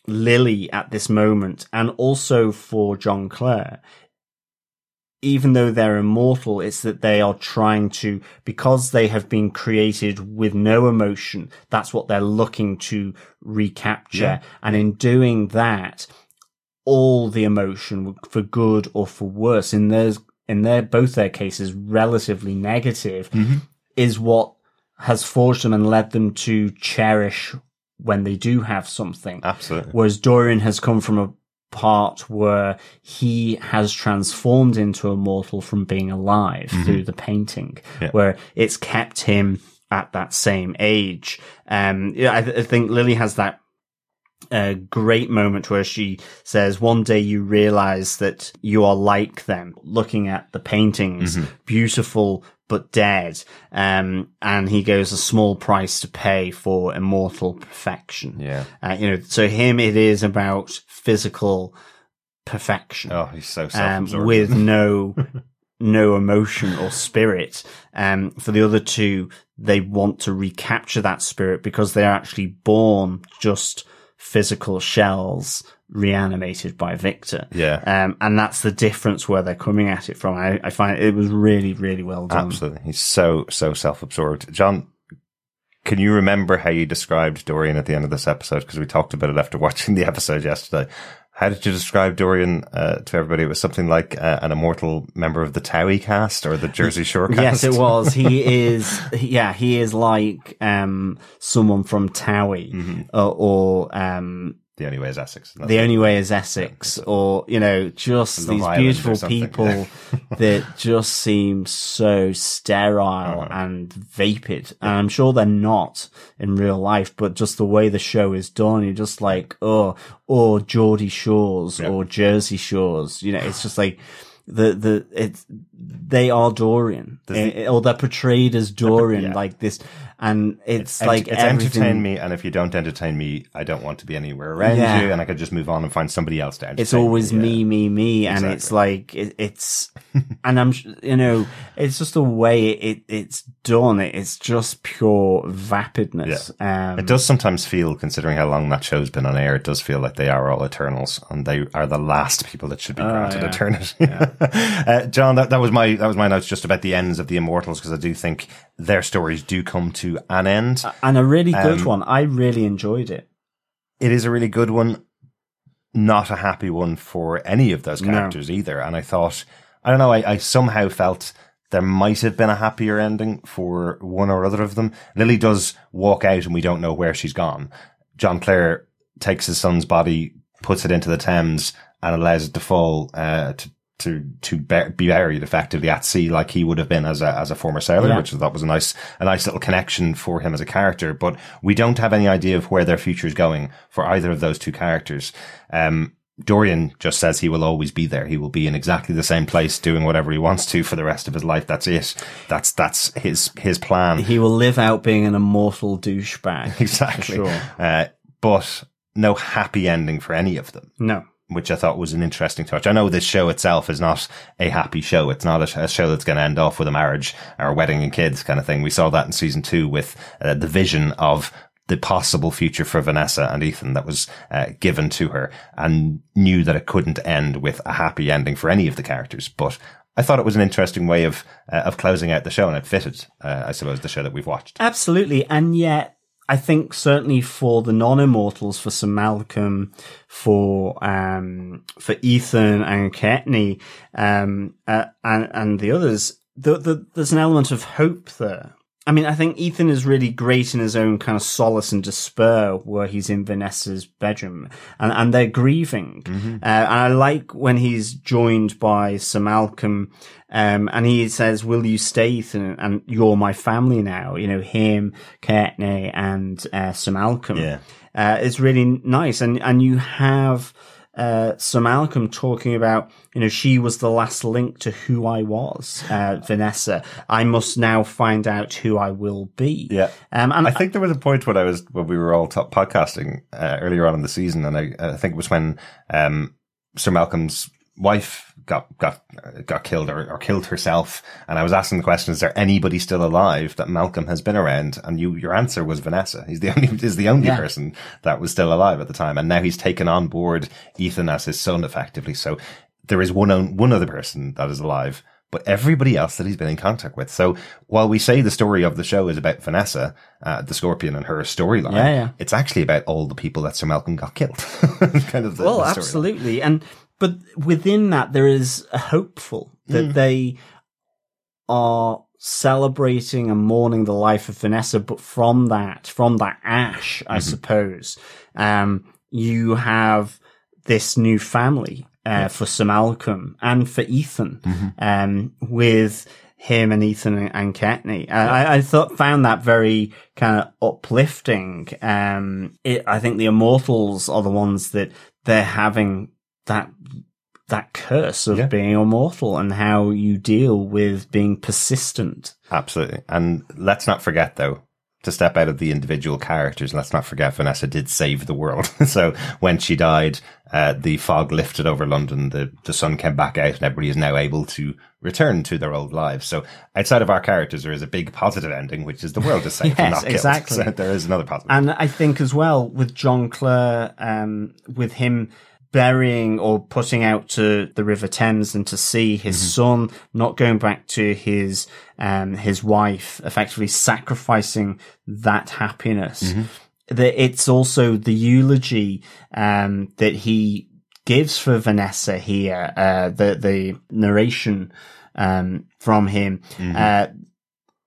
Lily at this moment and also for John Clare, even though they're immortal, it's that they are trying to, because they have been created with no emotion, that's what they're looking to recapture. Yeah. And in doing that, all the emotion for good or for worse in theirs, in their, both their cases, relatively negative mm-hmm. is what has forged them and led them to cherish when they do have something. Absolutely. Whereas Dorian has come from a part where he has transformed into a mortal from being alive through the painting, Yeah. where it's kept him at that same age. Um, I, th- I think Lily has that a great moment where she says, one day you realize that you are like them, looking at the paintings, beautiful but dead. Um, and he goes, a small price to pay for immortal perfection. Yeah. Uh, you know, so him, it is about physical perfection Oh, he's so um, self-absorbed. with no no emotion or spirit. Um, for the other two, they want to recapture that spirit because they're actually born just physical shells reanimated by Victor. Yeah. Um, and that's the difference where they're coming at it from. I, I find it was really, really well done. Absolutely. He's so, so self-absorbed. John, can you remember how you described Dorian at the end of this episode? Because we talked about it after watching the episode yesterday. How did you describe Dorian uh, to everybody? It was something like uh, an immortal member of the Towie cast or the Jersey Shore cast. Yes, it was. He is, yeah, he is like, um, someone from Towie Mm-hmm. or, or, um, The only way is Essex. The only way is Essex, or you know, just these Island beautiful people that just seem so sterile Uh-huh. and vapid. And I'm sure they're not in real life, but just the way the show is done, you're just like, oh, or Geordie Shores Yeah. or Jersey Shores. You know, it's just like the the it's they are Dorian, Eh, or they're portrayed as Dorian, yeah. like this, and it's, Ent- like it's everything. entertain me, and if you don't entertain me, I don't want to be anywhere around Yeah. you, and I could just move on and find somebody else to entertain. it's always me. me, me, me, and Exactly. it's like it, it's, and I'm, you know, it's just the way it it's done. It's just pure vapidness. Um, It does sometimes feel, considering how long that show's been on air, it does feel like they are all Eternals, and they are the last people that should be granted yeah. eternity. uh, John, that, that was my that was my notes just about the ends of the Immortals because I do think their stories do come to an end. and a really good Um, one. I really enjoyed it. it is a really good one, not a happy one for any of those No. characters either. And I thought, I don't know, I, I somehow felt there might have been a happier ending for one or other of them. Lily does walk out and we don't know where she's gone. John Clare takes his son's body, puts it into the Thames and allows it to fall, uh, to, to, to be buried effectively at sea like he would have been as a, as a former sailor, Yeah. which I thought was a nice, a nice little connection for him as a character. But we don't have any idea of where their future is going for either of those two characters. Um, Dorian just says he will always be there. He will be in exactly the same place doing whatever he wants to for the rest of his life. That's it. That's, that's his, his plan. He will live out being an immortal douchebag. exactly. Sure. Uh, but no happy ending for any of them No. Which I thought was an interesting touch. I know this show itself is not a happy show. It's not a, a show that's going to end off with a marriage or a wedding and kids kind of thing. We saw that in season two with uh, the vision of the possible future for Vanessa and Ethan that was uh, given to her and knew that it couldn't end with a happy ending for any of the characters. But I thought it was an interesting way of, uh, of closing out the show and it fitted, uh, I suppose, the show that we've watched. Absolutely. And yet, I think certainly for the non-immortals, for Sir Malcolm, for, um, for Ethan and Kaetenay, um, uh, and, and the others, the, the, there's an element of hope there. I mean, I think Ethan is really great in his own kind of solace and despair where he's in Vanessa's bedroom and, and they're grieving. Uh, and I like when he's joined by Sir Malcolm, um, and he says, will you stay, Ethan? And you're my family now, you know, him, Kaetenay and, uh, Sir Malcolm. Yeah. Uh, it's really nice. And, and you have, uh, Sir Malcolm talking about, you know, she was the last link to who I was, uh, Vanessa. I must now find out who I will be. Yeah. Um, and I think there was a point when I was when we were all top podcasting uh, earlier on in the season, and I, I think it was when um, Sir Malcolm's wife got got got killed or, or killed herself, and I was asking the question: Is there anybody still alive that Malcolm has been around? And you, your answer was Vanessa. He's the only is the only Yeah. person that was still alive at the time, and now he's taken on board Ethan as his son, effectively. So there is one on, one other person that is alive. But everybody else that he's been in contact with. So while we say the story of the show is about Vanessa, uh, the scorpion and her storyline, Yeah, yeah. it's actually about all the people that Sir Malcolm got killed. kind of the, well, the absolutely. And, but within that, there is a hopeful that Mm. they are celebrating and mourning the life of Vanessa, but from that, from that ash, I Mm-hmm. suppose, um, you have this new family, uh, for Sir Malcolm and for Ethan, Mm-hmm. um, with him and Ethan and, and Kaetenay. Uh, I, I thought, found that very kind of uplifting. Um, it, I think the immortals are the ones that they're having that, that curse of Yeah. being immortal and how you deal with being persistent. Absolutely. And let's not forget though, to step out of the individual characters, let's not forget Vanessa did save the world. so when she died, uh, the fog lifted over London, the, the sun came back out and everybody is now able to return to their old lives. So outside of our characters, there is a big positive ending, which is the world is saved and Yes, not killed. exactly. So there is another positive. And I think as well with John Clare, um, with him burying or putting out to the River Thames and to see his son not going back to his, um, his wife, effectively sacrificing that happiness. That it's also the eulogy, um, that he gives for Vanessa here, uh, the, the narration, um, from him, uh,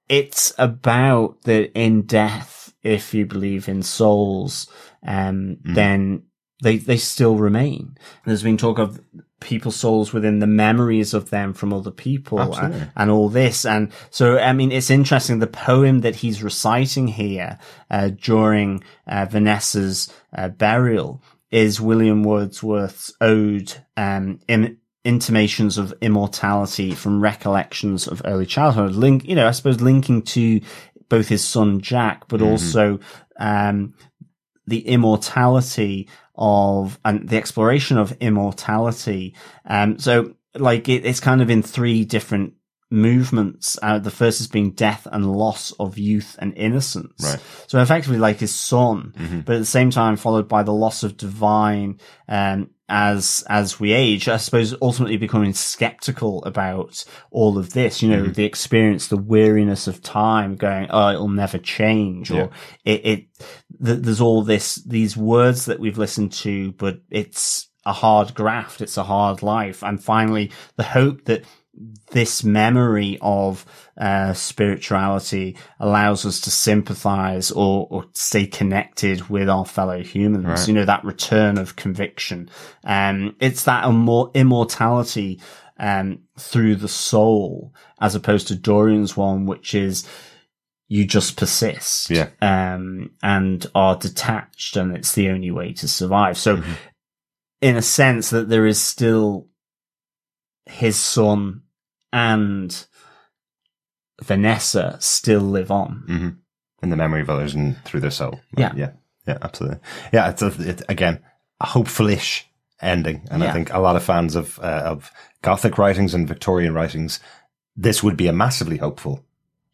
it's about that in death, if you believe in souls, um, then they, they still remain. There's been talk of people's souls within the memories of them from other people and, and, all this. And so, I mean, it's interesting. The poem that he's reciting here, uh, during, uh, Vanessa's, uh, burial is William Wordsworth's ode, um, in, intimations of immortality from recollections of early childhood. Link, you know, I suppose linking to both his son Jack, but mm-hmm. also, um, the immortality of and the exploration of immortality. Um, so like it, it's kind of in three different movements. Uh, the first is being death and loss of youth and innocence. Right. So effectively like his son, mm-hmm. but at the same time followed by the loss of divine, um, as as we age, I suppose ultimately becoming skeptical about all of this. You know, mm-hmm. the experience, the weariness of time, going, oh, it'll never change, yeah. or it, it th- there's all this these words that we've listened to, but it's a hard graft, it's a hard life, and finally the hope that this memory of uh, spirituality allows us to sympathize or, or stay connected with our fellow humans. Right. You know, that return of conviction. Um, it's that immor- immortality, um, through the soul as opposed to Dorian's one, which is, you just persist. Yeah. Um, and are detached and it's the only way to survive. So mm-hmm. in a sense that there is still his son and Vanessa still live on mm-hmm. in the memory of others and through their soul. Yeah, yeah, yeah, absolutely. Yeah, it's, a, it, again a hopeful-ish ending, and yeah. I think a lot of fans of uh, of Gothic writings and Victorian writings, this would be a massively hopeful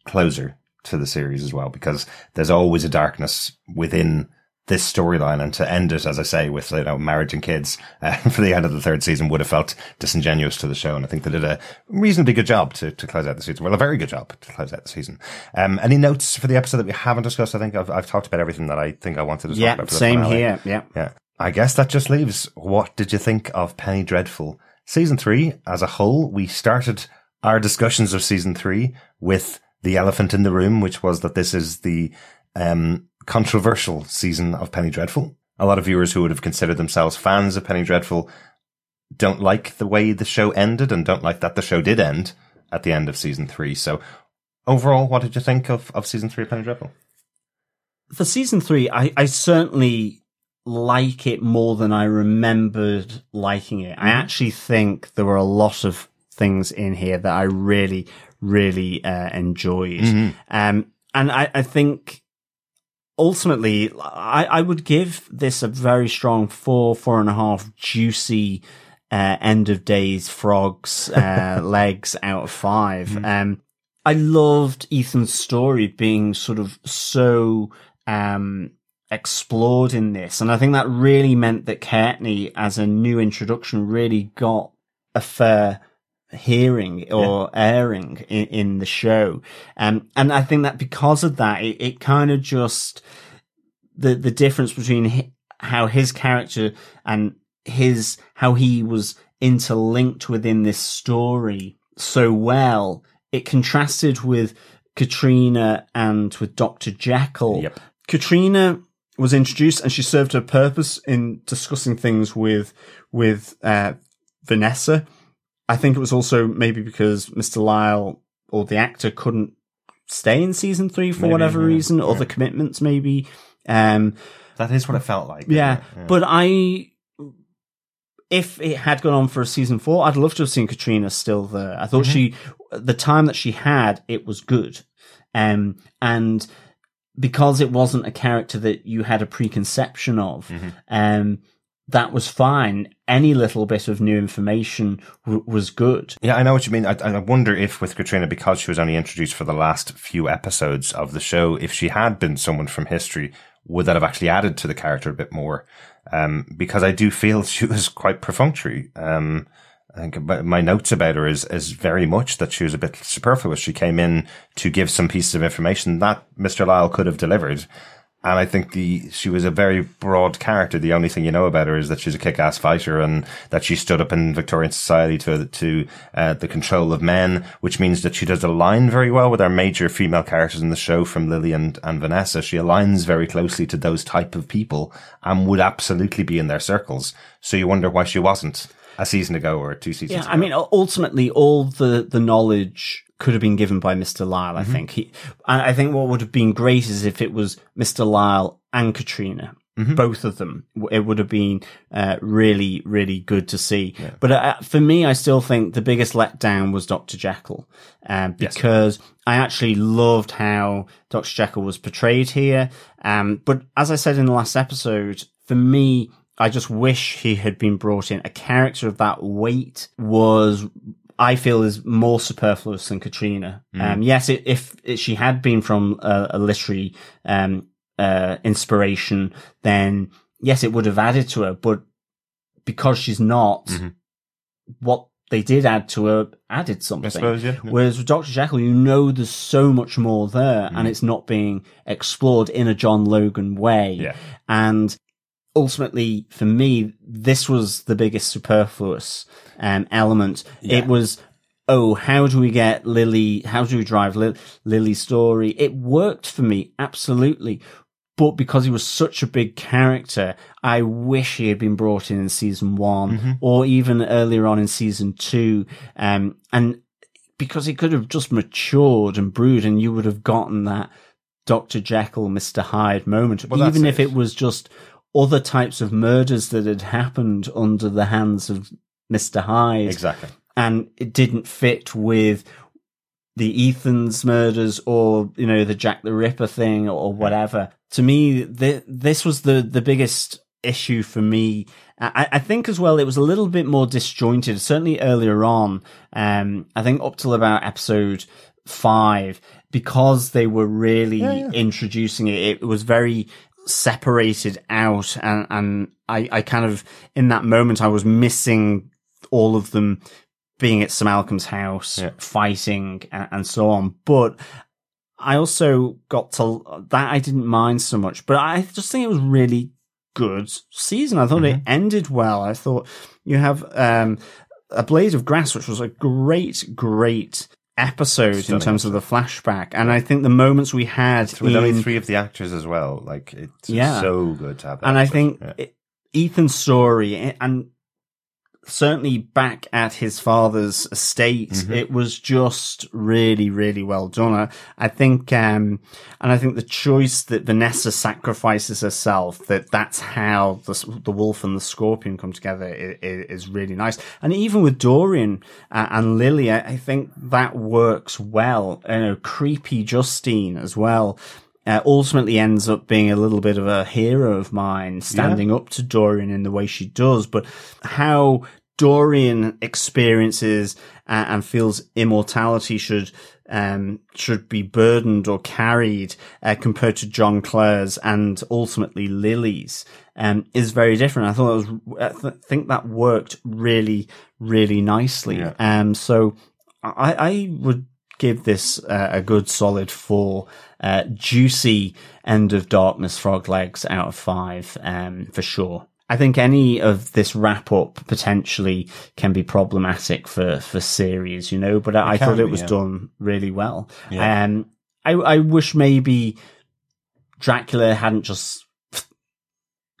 closer to the series as well, because there's always a darkness within this storyline and to end it, as I say, with, you know, marriage and kids uh, for the end of the third season would have felt disingenuous to the show. And I think they did a reasonably good job to, to close out the season. Well, a very good job to close out the season. Um, any notes for the episode that we haven't discussed? I think I've, I've talked about everything that I think I wanted to talk yeah, about. same here. Yeah. Yeah. I guess that just leaves what did you think of Penny Dreadful? Season three as a whole, we started our discussions of season three with the elephant in the room, which was that this is the, um, controversial season of Penny Dreadful. A lot of viewers who would have considered themselves fans of Penny Dreadful don't like the way the show ended and don't like that the show did end at the end of season three. So overall, what did you think of, of season three of Penny Dreadful? For season three, I, I certainly like it more than I remembered liking it. I mm-hmm. actually think there were a lot of things in here that I really, really uh, enjoyed. Mm-hmm. Um, and I, I think ultimately, I, I would give this a very strong four, four and a half juicy, uh, end of days frogs, uh, legs out of 5 mm Um, I loved Ethan's story being sort of so, um, explored in this. And I think that really meant that Kaetenay, as a new introduction, really got a fair hearing or yeah. airing in, in, the show. Um, and I think that because of that, it, it kind of just, the, the difference between how his character and his, how he was interlinked within this story so well, it contrasted with Catriona and with Dr. Jekyll. Yep. Catriona was introduced and she served her purpose in discussing things with, with, uh, Vanessa I think it was also maybe because Mr. Lyle or the actor couldn't stay in season three for maybe, whatever yeah, reason, yeah. other commitments maybe. Um, that is what it felt like. Yeah, yeah, but I, if it had gone on for a season four, I'd love to have seen Catriona still there. I thought mm-hmm. she, the time that she had, it was good. Um, and because it wasn't a character that you had a preconception of, mm-hmm. um, that was fine. Any little bit of new information w- was good. Yeah, I know what you mean. I, I, wonder if with Catriona, because she was only introduced for the last few episodes of the show, if she had been someone from history, would that have actually added to the character a bit more? Um, because I do feel she was quite perfunctory. Um, I think my notes about her is, is very much that she was a bit superfluous. She came in to give some pieces of information that Mr. Lyle could have delivered and I think the she was a very broad character. The only thing you know about her is that she's a kick-ass fighter and that she stood up in Victorian society to to uh, the control of men, which means that she does align very well with our major female characters in the show, from Lily and, and Vanessa. She aligns very closely to those type of people and would absolutely be in their circles. So you wonder why she wasn't a season ago or two seasons. Yeah, ago. I mean, ultimately, all the the knowledge could have been given by Mr. Lyle. I Mm-hmm. think he, I think what would have been great is if it was Mr. Lyle and Catriona, Mm-hmm. both of them. It would have been uh, really, really good to see. But uh, for me, I still think the biggest letdown was Dr. Jekyll, um, because I actually loved how Dr. Jekyll was portrayed here. Um, but as I said in the last episode, for me, I just wish he had been brought in. A character of that weight was I feel is more superfluous than Catriona. Um, yes, it, if she had been from a, a literary um, uh, inspiration, then yes, it would have added to her. But because she's not, Mhm. what they did add to her added something. Suppose, yeah. Whereas with Dr. Jekyll, you know there's so much more there Mm. and it's not being explored in a John Logan way. Yeah. And ultimately, for me, this was the biggest superfluous um, element. Yeah. It was, oh, how do we get Lily? How do we drive Li- Lily's story? It worked for me, absolutely. But because he was such a big character, I wish he had been brought in in season one Mm-hmm. or even earlier on in season two. Um, and because he could have just matured and brewed and you would have gotten that Dr. Jekyll, Mr. Hyde moment, Well, even if it. it was just other types of murders that had happened under the hands of Mr. Hyde Exactly. and it didn't fit with the Ethan's murders or you know the Jack the Ripper thing or whatever. To me, th- this was the the biggest issue for me. I, I think as well it was a little bit more disjointed. Certainly earlier on, um, I think up till about episode five, because they were really Yeah, yeah. introducing it. It was very separated out, and and I I kind of in that moment I was missing all of them being at Sir Malcolm's house, Yeah. fighting and, and so on. But I also got to that I didn't mind so much, but I just think it was really good season. I thought it Mm-hmm. ended well. I thought you have um, a blade of grass, which was a great, great episode in terms of the flashback, and I think the moments we had With only three of the actors as well. Like, it's Yeah. so good to have that. and I think Yeah. it, Ethan's story, and certainly back at his father's estate, Mm-hmm. it was just really, really well done. I, I think, um, and I think the choice that Vanessa sacrifices herself, that that's how the, the wolf and the scorpion come together is, is really nice. And even with Dorian uh, and Lily, I, I think that works well. You know, creepy Justine as well uh, ultimately ends up being a little bit of a hero of mine, standing up to Dorian in the way she does. But how Dorian experiences uh, and feels immortality should um, should be burdened or carried uh, compared to John Clare's and ultimately Lily's um, is very different. I thought it was, I th- think that worked really, really nicely. Yeah. Um, so I, I would give this uh, a good solid four. Uh, juicy end of darkness frog legs out of five, um, for sure. I think any of this wrap up potentially can be problematic for, for series, you know, but I, I thought it was yeah. done really well. Yeah. Um, I, I wish maybe Dracula hadn't just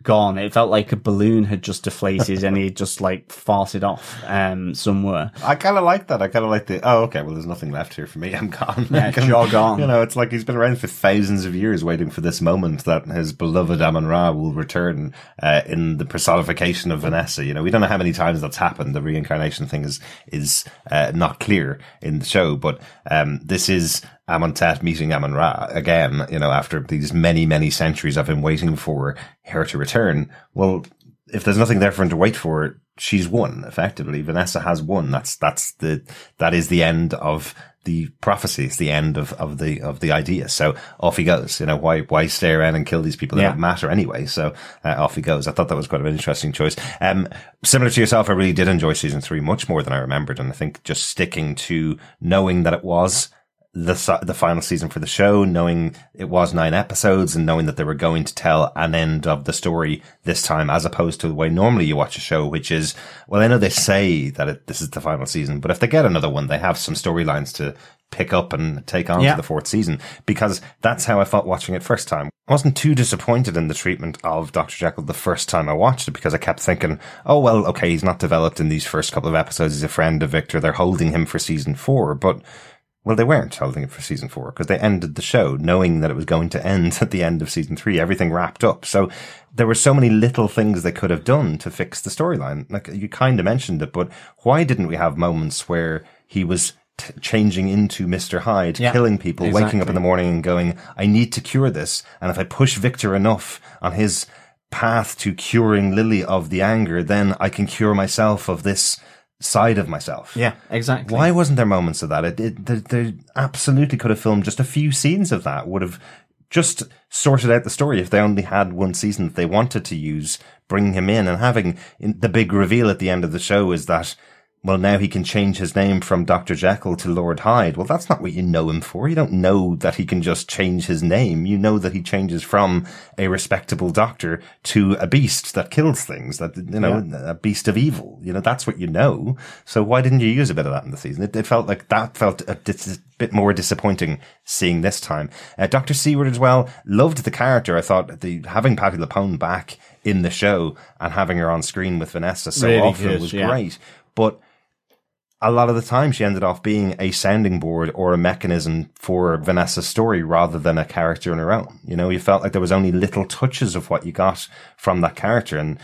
gone. It felt like a balloon had just deflated and he just like farted off, um, somewhere. I kind of like that. I kind of like the, oh, okay, well, there's nothing left here for me. I'm gone. Yeah, I'm- jog on. You know, it's like he's been around for thousands of years waiting for this moment that his beloved Amon Ra will return uh, in the personification of Vanessa. You know, we don't know how many times that's happened. The reincarnation thing is, is uh, not clear in the show, but um, this is Amontet meeting Amon Ra again, you know, after these many, many centuries of him waiting for her to return. Well, if there's nothing there for him to wait for, she's won effectively. Vanessa has won. That's, that's the, that is the end of the prophecy. It's the end of, of the, of the idea. So off he goes. You know, why, why stay around and kill these people that Yeah. don't matter anyway? So uh, off he goes. I thought that was quite an interesting choice. Um, similar to yourself, I really did enjoy season three much more than I remembered. And I think just sticking to knowing that it was the the final season for the show, knowing it was nine episodes and knowing that they were going to tell an end of the story this time, as opposed to the way normally you watch a show, which is well, I know they say that it, this is the final season, but if they get another one, they have some storylines to pick up and take on Yeah. to the fourth season because that's how I felt watching it first time. I wasn't too disappointed in the treatment of Dr. Jekyll the first time I watched it because I kept thinking, oh, well, okay, he's not developed in these first couple of episodes. He's a friend of Victor. They're holding him for season four, but well, they weren't holding it for season four because they ended the show knowing that it was going to end at the end of season three. Everything wrapped up. So there were so many little things they could have done to fix the storyline. Like you kind of mentioned it, but why didn't we have moments where he was t- changing into Mr. Hyde, Yeah, killing people, waking up in the morning and going, I need to cure this. And if I push Victor enough on his path to curing Lily of the anger, then I can cure myself of this side of myself. Yeah, exactly. Why wasn't there moments of that? It, it they, they absolutely could have filmed just a few scenes of that. Would have just sorted out the story if they only had one season that they wanted to use, bringing him in and having in, the big reveal at the end of the show is that. Well, now he can change his name from Dr. Jekyll to Lord Hyde. Well, that's not what you know him for. You don't know that he can just change his name. You know that he changes from a respectable doctor to a beast that kills things, that, you know, a beast of evil. You know, that's what you know. So why didn't you use a bit of that in the season? It, it felt like that felt a dis- bit more disappointing seeing this time. Uh, Dr. Seward as well loved the character. I thought the having Patti LuPone back in the show and having her on screen with Vanessa so Really often good, was yeah. great. But a lot of the time she ended off being a sounding board or a mechanism for Vanessa's story rather than a character in her own. You know, you felt like there was only little touches of what you got from that character and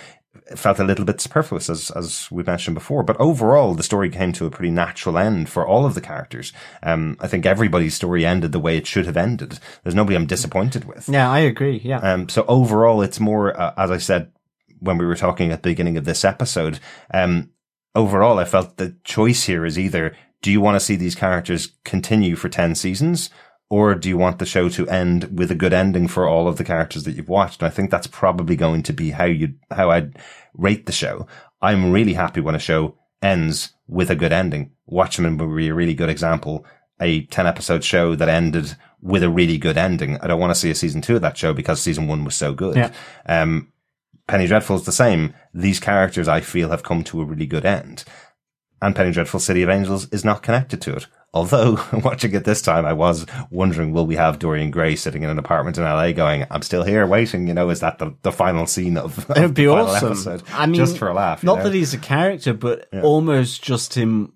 it felt a little bit superfluous as, as we mentioned before. But overall, the story came to a pretty natural end for all of the characters. Um, I think everybody's story ended the way it should have ended. There's nobody I'm disappointed with. Yeah, I agree. Yeah. Um, so overall, it's more, uh, as I said when we were talking at the beginning of this episode, um, overall, I felt the choice here is either do you want to see these characters continue for 10 seasons or do you want the show to end with a good ending for all of the characters that you've watched? And I think that's probably going to be how you, how I'd rate the show. I'm really happy when a show ends with a good ending. Watchmen would be a really good example. A 10 episode show that ended with a really good ending. I don't want to see a season two of that show because season one was so good. Yeah. Um, Penny Dreadful's the same. These characters, I feel, have come to a really good end. And Penny Dreadful City of Angels is not connected to it. Although, watching it this time, I was wondering, will we have Dorian Gray sitting in an apartment in LA going, I'm still here waiting, you know, is that the, the final scene of, of It'd be the final awesome. episode? I mean, just for a laugh. Not know? that he's a character, but almost just him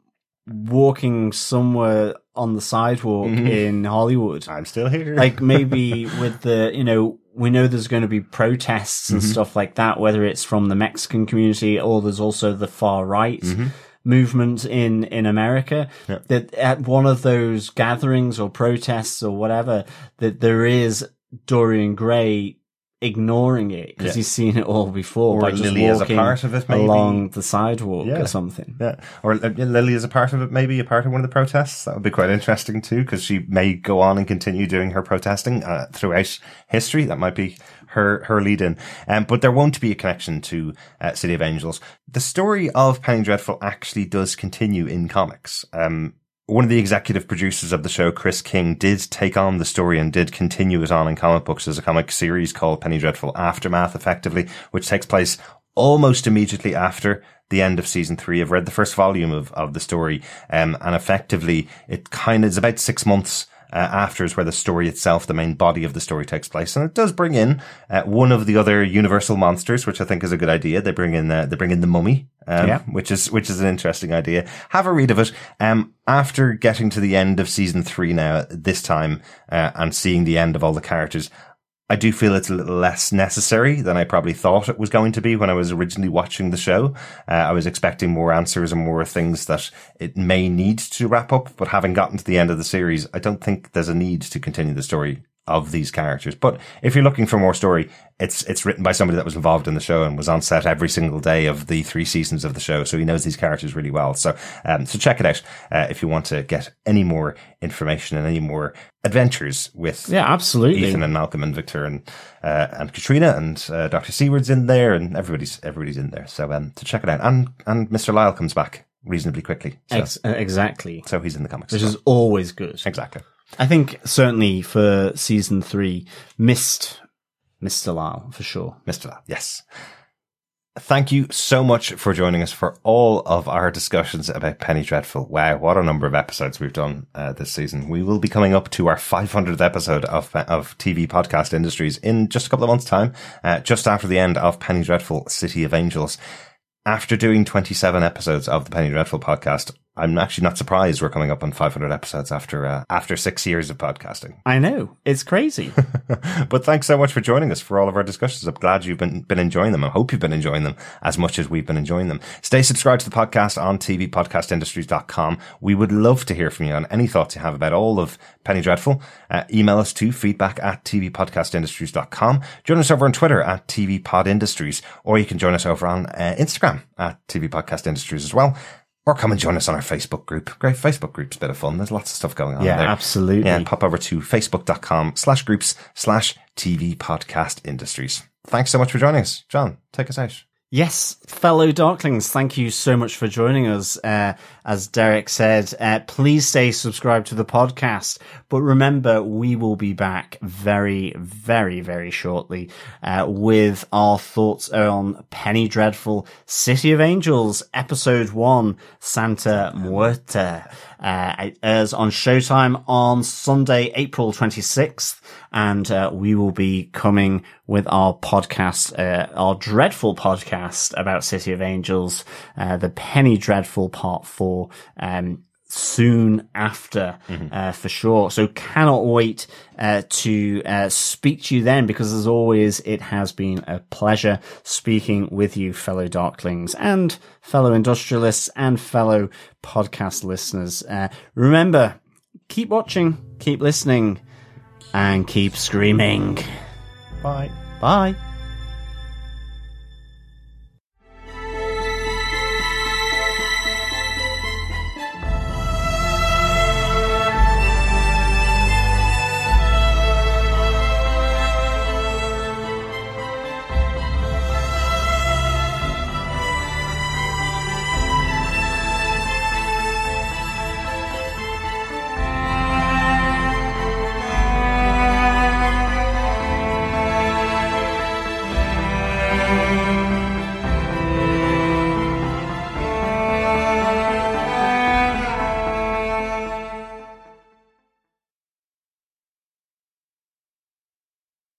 walking somewhere on the sidewalk Mm-hmm. in Hollywood. I'm still here. like maybe with the you know we know there's going to be protests and Mm-hmm. stuff like that whether it's from the mexican community or there's also the far right Mm-hmm. movement in in america that at one of those gatherings or protests or whatever that there is dorian gray ignoring it because Yeah. he's seen it all before Or by just Lily walking part of it, maybe. along the sidewalk Yeah. or something Yeah. Or uh, Lily is a part of it, maybe a part of one of the protests. That would be quite interesting too, because she may go on and continue doing her protesting uh, throughout history. That might be her, her lead in. Um, but there won't be a connection to uh, City of Angels. The story of Penny Dreadful actually does continue in comics. Um, one of the executive producers of the show, Chris King, did take on the story and did continue it on in comic books as a comic series called Penny Dreadful Aftermath, effectively, which takes place almost immediately after the end of season three. I've read the first volume of, of the story, um, and effectively it kind of is about six months uh, after is where the story itself, the main body of the story takes place. And it does bring in uh, one of the other universal monsters, which I think is a good idea. They bring in, uh, they bring in the mummy, um, Yeah. which is, which is an interesting idea. Have a read of it. Um, after getting to the end of season three now, this time, uh, and seeing the end of all the characters, I do feel it's a little less necessary than I probably thought it was going to be when I was originally watching the show. Uh, I was expecting more answers and more things that it may need to wrap up, but having gotten to the end of the series, I don't think there's a need to continue the story of these characters. But if you're looking for more story, it's it's written by somebody that was involved in the show and was on set every single day of the three seasons of the show, so he knows these characters really well. So um, so check it out uh, if you want to get any more information and any more adventures with yeah absolutely Ethan and Malcolm and Victor and uh, and Catriona and uh, Doctor Seward's in there and everybody's everybody's in there. So um to check it out and and Mr. Lyle comes back reasonably quickly. So, Ex- uh, exactly so he's in the comics. which is always good exactly. I think certainly for season three, missed Mr. Lyle for sure. Mr. Lyle, yes. Thank you so much for joining us for all of our discussions about Penny Dreadful. Wow, what a number of episodes we've done uh, this season. We will be coming up to our 500th episode of of TV podcast industries in just a couple of months' time, uh, just after the end of Penny Dreadful City of Angels. After doing 27 episodes of the Penny Dreadful podcast, I'm actually not surprised we're coming up on 500 episodes after uh, after six years of podcasting. I know it's crazy, but thanks so much for joining us for all of our discussions. I'm glad you've been been enjoying them. I hope you've been enjoying them as much as we've been enjoying them. Stay subscribed to the podcast on tvpodcastindustries.com. We would love to hear from you on any thoughts you have about all of Penny Dreadful. Uh, email us to feedback at tvpodcastindustries.com. Join us over on Twitter at tvpodindustries, or you can join us over on uh, Instagram at tvpodcastindustries as well or come and join us on our Facebook group. Great Facebook group's a bit of fun. There's lots of stuff going on yeah, there. absolutely. Yeah, pop over to facebook.com slash groups slash TV podcast industries. Thanks so much for joining us. John, take us out. Yes, fellow Darklings, thank you so much for joining us. Uh, as Derek said, uh, please stay subscribed to the podcast. But remember, we will be back very, very, very shortly uh, with our thoughts on Penny Dreadful, City of Angels, Episode 1, Santa Muerte. Uh, it airs on Showtime on Sunday, April 26th. And uh, we will be coming with our podcast, uh, our dreadful podcast about City of Angels, uh, the Penny Dreadful Part 4, um, soon after, mm-hmm. uh, for sure. So cannot wait, uh, to, uh, speak to you then because as always, it has been a pleasure speaking with you, fellow Darklings and fellow industrialists and fellow podcast listeners. Uh, remember, keep watching, keep listening and keep screaming. Bye. Bye.